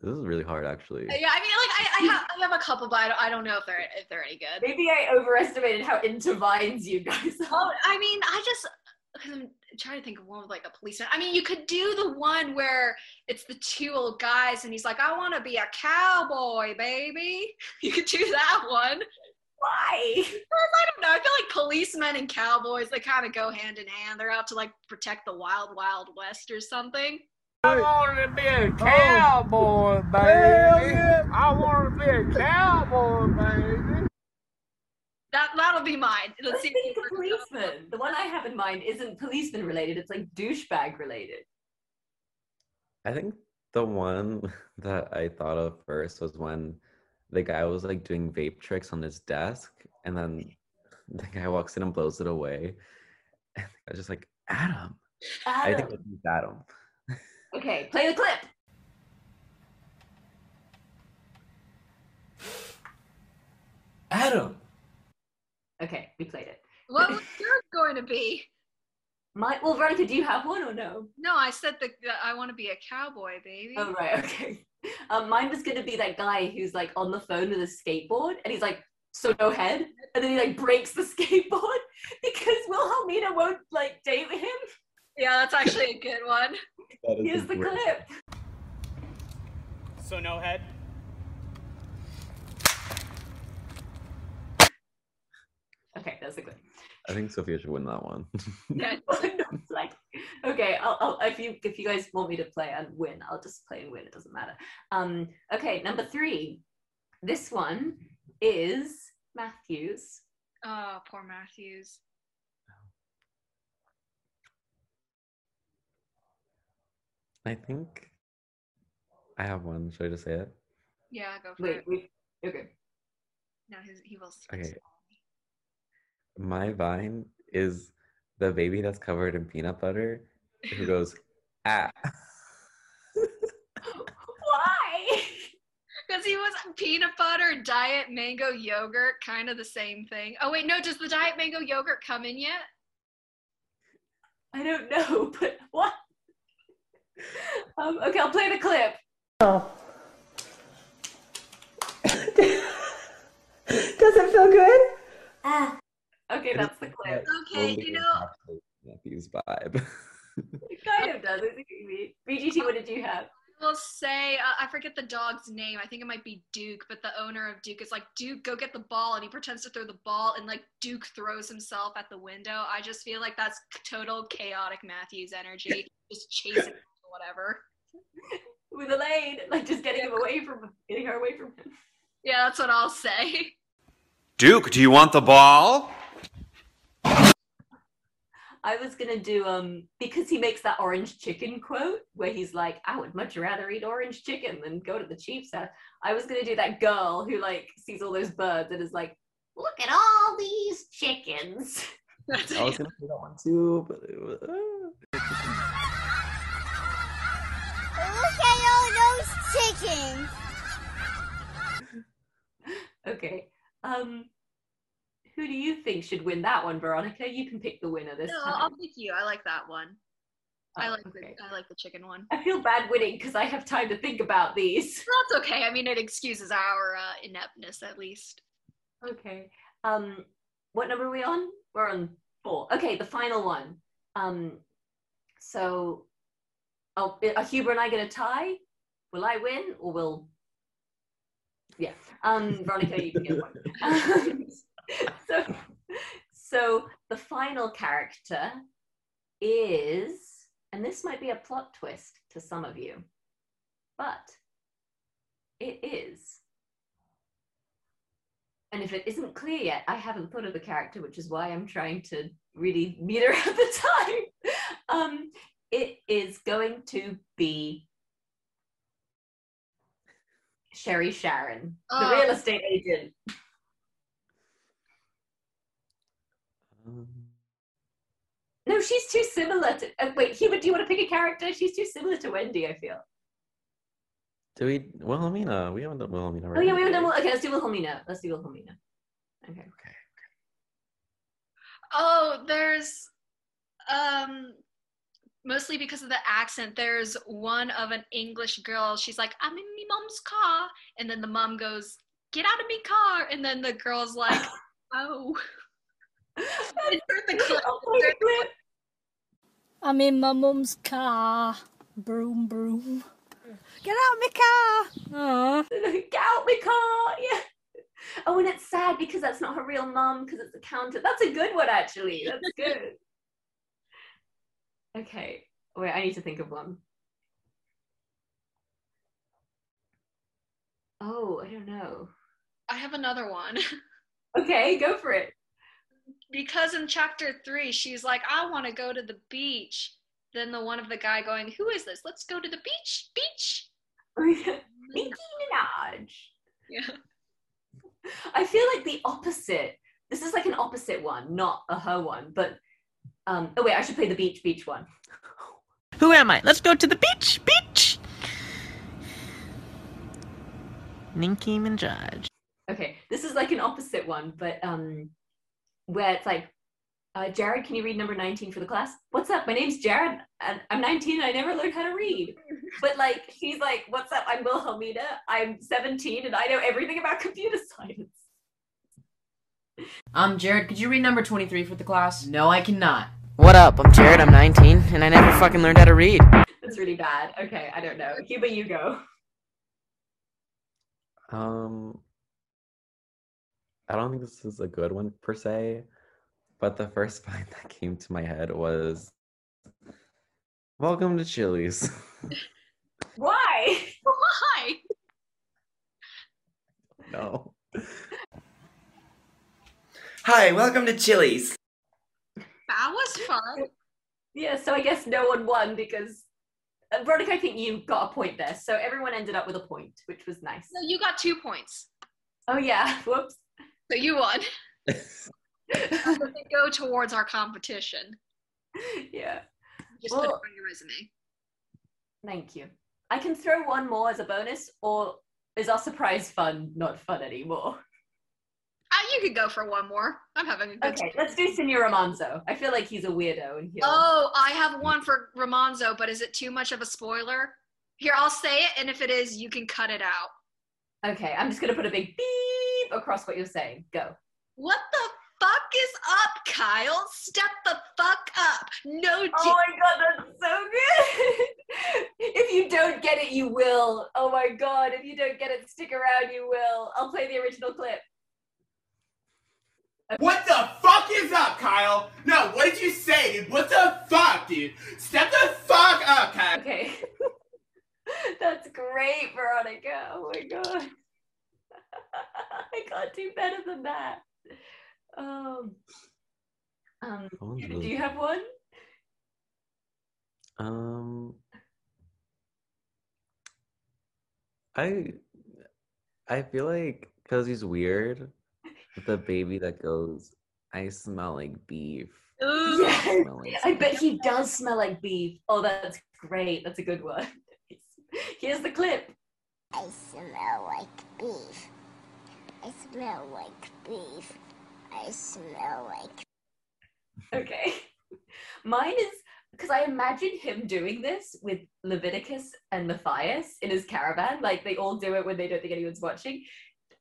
This is really hard, actually. Uh, yeah, I mean, like I, I, have, I have a couple, but I don't, I don't know if they're if they're any good. Maybe I overestimated how into vines you guys. Are. Oh, I mean, I just because I'm trying to think of one with like a policeman. I mean, you could do the one where it's the two old guys, and he's like, "I want to be a cowboy, baby." You could do that one. Why? I don't know. I feel like policemen and cowboys they kind of go hand in hand. They're out to like protect the wild, wild west or something. I want to oh. be a cowboy, baby. I want to be a cowboy, baby. That that'll be mine. Let's Let's see. think of policeman. The one I have in mind isn't policeman related. It's like douchebag related. I think the one that I thought of first was when the guy was like doing vape tricks on his desk, and then the guy walks in and blows it away. And I was just like, Adam. I think Adam. it's Adam. Okay, play the clip. Adam. Okay, we played it. What was yours going to be? My well, Veronica, do you have one or no? No, I said that that I want to be a cowboy, baby. Oh right, okay. Um, mine was gonna be that guy who's like on the phone with a skateboard, and he's like, "So no head," and then he like breaks the skateboard because Wilhelmina won't like date him. Yeah, that's actually a good one. That is Here's the clip. So no head? Okay, that's a good. I think Sophia should win that one. Yeah. like, okay, I'll, I'll, if you if you guys want me to play and win, I'll just play and win. It doesn't matter. Um, okay, number three. This one is Matthews. Oh, poor Matthews. I think I have one. Should I just say it? Yeah, go for Wait, it. wait. Okay. No, he will. Okay. My vine is the baby that's covered in peanut butter who goes, ah. Why? Because he was peanut butter, diet mango yogurt, kind of the same thing. Oh wait, no, does the diet mango yogurt come in yet? I don't know, but what? Um, okay, I'll play the clip. Oh. Does it feel good? Ah. Okay, that's the clip. Okay, you know, Matthew's vibe. It kind of does. I think you mean. VGT, what did you have? we'll say uh, I forget the dog's name. I think it might be Duke, but the owner of Duke is like, Duke, go get the ball, and he pretends to throw the ball, and like Duke throws himself at the window. I just feel like that's total chaotic Matthews energy, just chasing whatever. With Elaine, like just getting him away from getting her away from him. Yeah, that's what I'll say. Duke, do you want the ball? I was gonna do um because he makes that orange chicken quote where he's like, I would much rather eat orange chicken than go to the Chiefs house. I was gonna do that girl who like sees all those birds and is like, look at all these chickens. I was gonna say that one too, but it was, Look at all those chickens. Okay. Um who do you think should win that one, Veronica? You can pick the winner this No, time. I'll pick you. I like that one. I Oh, like okay. the I like the chicken one. I feel bad winning because I have time to think about these. That's okay. I mean, it excuses our uh, ineptness at least. Okay. Um, what number are we on? We're on four. Okay, the final one. Um, so, oh, are Huber and I going to tie? Will I win or will? Yeah. Um, Veronica, you can get one. so, so the final character is, and this might be a plot twist to some of you, but it is and if it isn't clear yet, I haven't thought of the character, which is why I'm trying to really meet her at the time. Um, it is going to be Sherry Sharon, the Oh. real estate agent. um, No, she's too similar to. Uh, wait, Hubert, do you want to pick a character? She's too similar to Wendy. I feel. do we? Wilhelmina. We haven't done Wilhelmina, right? Oh yeah, we haven't done. Wil- Okay, let's do Wilhelmina. Let's do Wilhelmina. Okay. Okay. Oh, there's um mostly because of the accent. There's one of an English girl. She's like, "I'm in my mom's car," and then the mom goes, "Get out of me car," and then the girl's like, "Oh." I'm in my mum's car. Broom, broom. Get out of my car. Aw. Get out my car. Yeah. Oh, and it's sad because that's not her real mum because it's a counter. That's a good one, actually. That's good. okay. Wait, I need to think of one. Oh, I don't know. I have another one. Okay, go for it. Because in chapter three, she's like, I want to go to the beach. Then the one of the guy going, Who is this? Let's go to the beach. Beach. Nicki Minaj. Yeah. I feel like the opposite. This is like an opposite one, not a her one, but um oh wait, I should play the beach beach one. Who am I? Let's go to the beach. Beach. Ninky Minaj. Okay, this is like an opposite one, but um where it's like uh, Jared, can you read number 19 for the class? What's up? My name's Jared. And I'm 19 and I never learned how to read. But like, he's like, What's up? I'm Wilhelmina. I'm 17 and I know everything about computer science. I'm Jared. Could you read number 23 for the class? No, I cannot. What up? I'm Jared. I'm 19, and I never fucking learned how to read. That's really bad. Okay, I don't know. Cuba, you go. Um, I don't think this is a good one per se, but the first line that came to my head was, "Welcome to Chili's." Why? Why? no. Hi, welcome to Chili's. That was fun. Yeah, so I guess no one won because uh, Veronica, I think you got a point there. So everyone ended up with a point, which was nice. No, you got two points. Oh yeah, whoops. So you won. go towards our competition. Yeah. Just put it on your resume. Thank you. I can throw one more as a bonus, or is our surprise fun not fun anymore? Uh, you could go for one more. I'm having a good Okay, let's do Senor Romanzo. I feel like he's a weirdo and he'll. Oh, I have one for Romanzo, but is it too much of a spoiler? Here, I'll say it, and if it is, you can cut it out. Okay, I'm just gonna put a big beep across what you're saying. Go. What the fuck is up, Kyle? Step the fuck up. No. Oh di- Oh my god, that's so good! if you don't get it, you will. Oh my god, if you don't get it, stick around, you will. I'll play the original clip. What the fuck is up, Kyle? No, what did you say, dude? What the fuck, dude? Step the fuck up, Kyle. Okay. That's great, Veronica. Oh my god. I can't do better than that. Um, um That one's do really- you have one? Um, I I feel like because he's weird, the baby that goes, I smell like beef. Yes. smell like I bet he does smell like beef. Oh, that's great. That's a good one. Here's the clip. I smell like beef. I smell like beef. I smell like. Okay. Mine is because I imagine him doing this with Leviticus and Matthias in his caravan. Like they all do it when they don't think anyone's watching.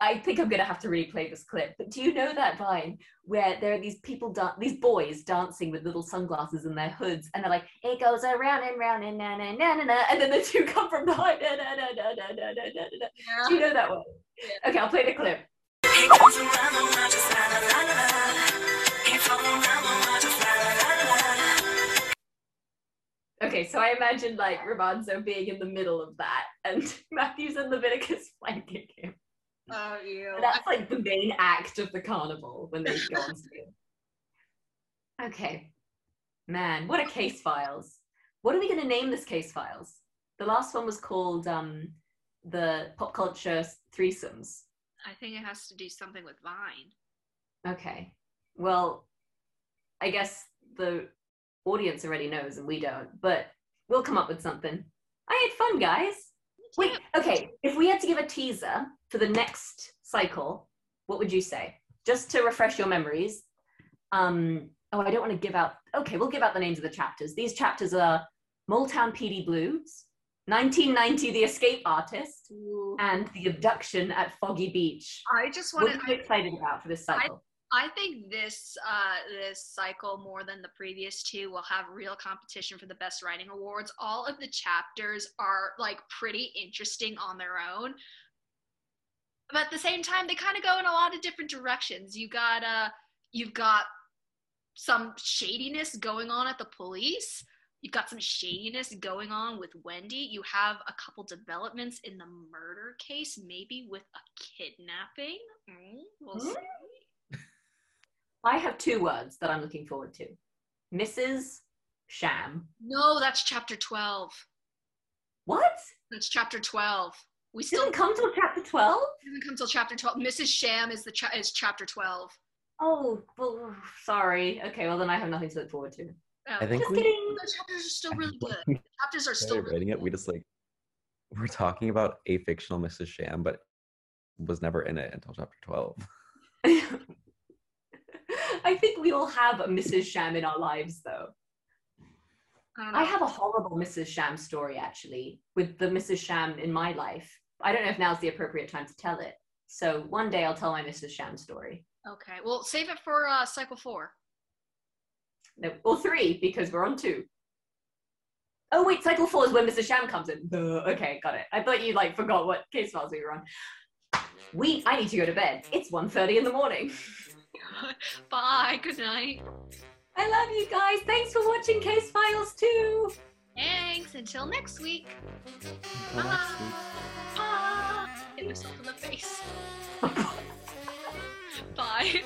I think I'm going to have to replay this clip. But do you know that vine where there are these people, dan- these boys dancing with little sunglasses in their hoods, and they're like, "It goes around and round and na na na na na," and then the two come from behind. Na, na, na, na, na, na, na, na. Yeah. Do you know that one? Yeah. Okay, I'll play the clip. It goes around Okay, so I imagine like Romanzo being in the middle of that, and Matthews and Leviticus flanking him. Oh, you. And that's like the main act of the carnival when they go on stage. Okay, man, what a case files. What are we going to name this case files? The last one was called um, the pop culture threesomes. I think it has to do something with Vine. Okay, well, I guess the audience already knows and we don't, but we'll come up with something. I had fun, guys. Wait, okay, if we had to give a teaser for the next cycle, what would you say? Just to refresh your memories, um, Oh, I don't want to give out. Okay, we'll give out the names of the chapters. These chapters are Motown PD Blues, 1990 The Escape Artist, and The Abduction at Foggy Beach. I just What want are you excited about for this cycle? I think this uh, this cycle more than the previous two will have real competition for the best writing awards. All of the chapters are like pretty interesting on their own, but at the same time, they kind of go in a lot of different directions. You got uh, you've got some shadiness going on at the police. You've got some shadiness going on with Wendy. You have a couple developments in the murder case, maybe with a kidnapping. Mm, we'll Hmm? see. I have two words that I'm looking forward to Mrs. Sham. No, that's chapter 12. What? That's chapter 12. We still Doesn't come till chapter 12? doesn't come till chapter 12. Mrs. Sham is the cha- is chapter 12. Oh, well, sorry. Okay, well, then I have nothing to look forward to. Oh, I think Just we kidding. the chapters are still really good. The chapters are still started really writing it. We just like we're talking about a fictional Mrs. Sham, but was never in it until chapter twelve. I think we all have a Mrs. Sham in our lives, though. I. I have a horrible Mrs. Sham story, actually, with the Mrs. Sham in my life. I don't know if now's the appropriate time to tell it. So one day I'll tell my Mrs. Sham story. Okay, well, save it for uh, cycle four. No, or three, because we're on two. Oh, wait, cycle four is when Mrs. Sham comes in. Duh, okay, got it. I thought you, like, forgot what case files we were on. We, I need to go to bed. It's 1.30 in the morning. Bye. Good night. I love you guys. Thanks for watching Case Files 2. Thanks. Until next week. Until next week. Ah, hit myself in the face. Bye.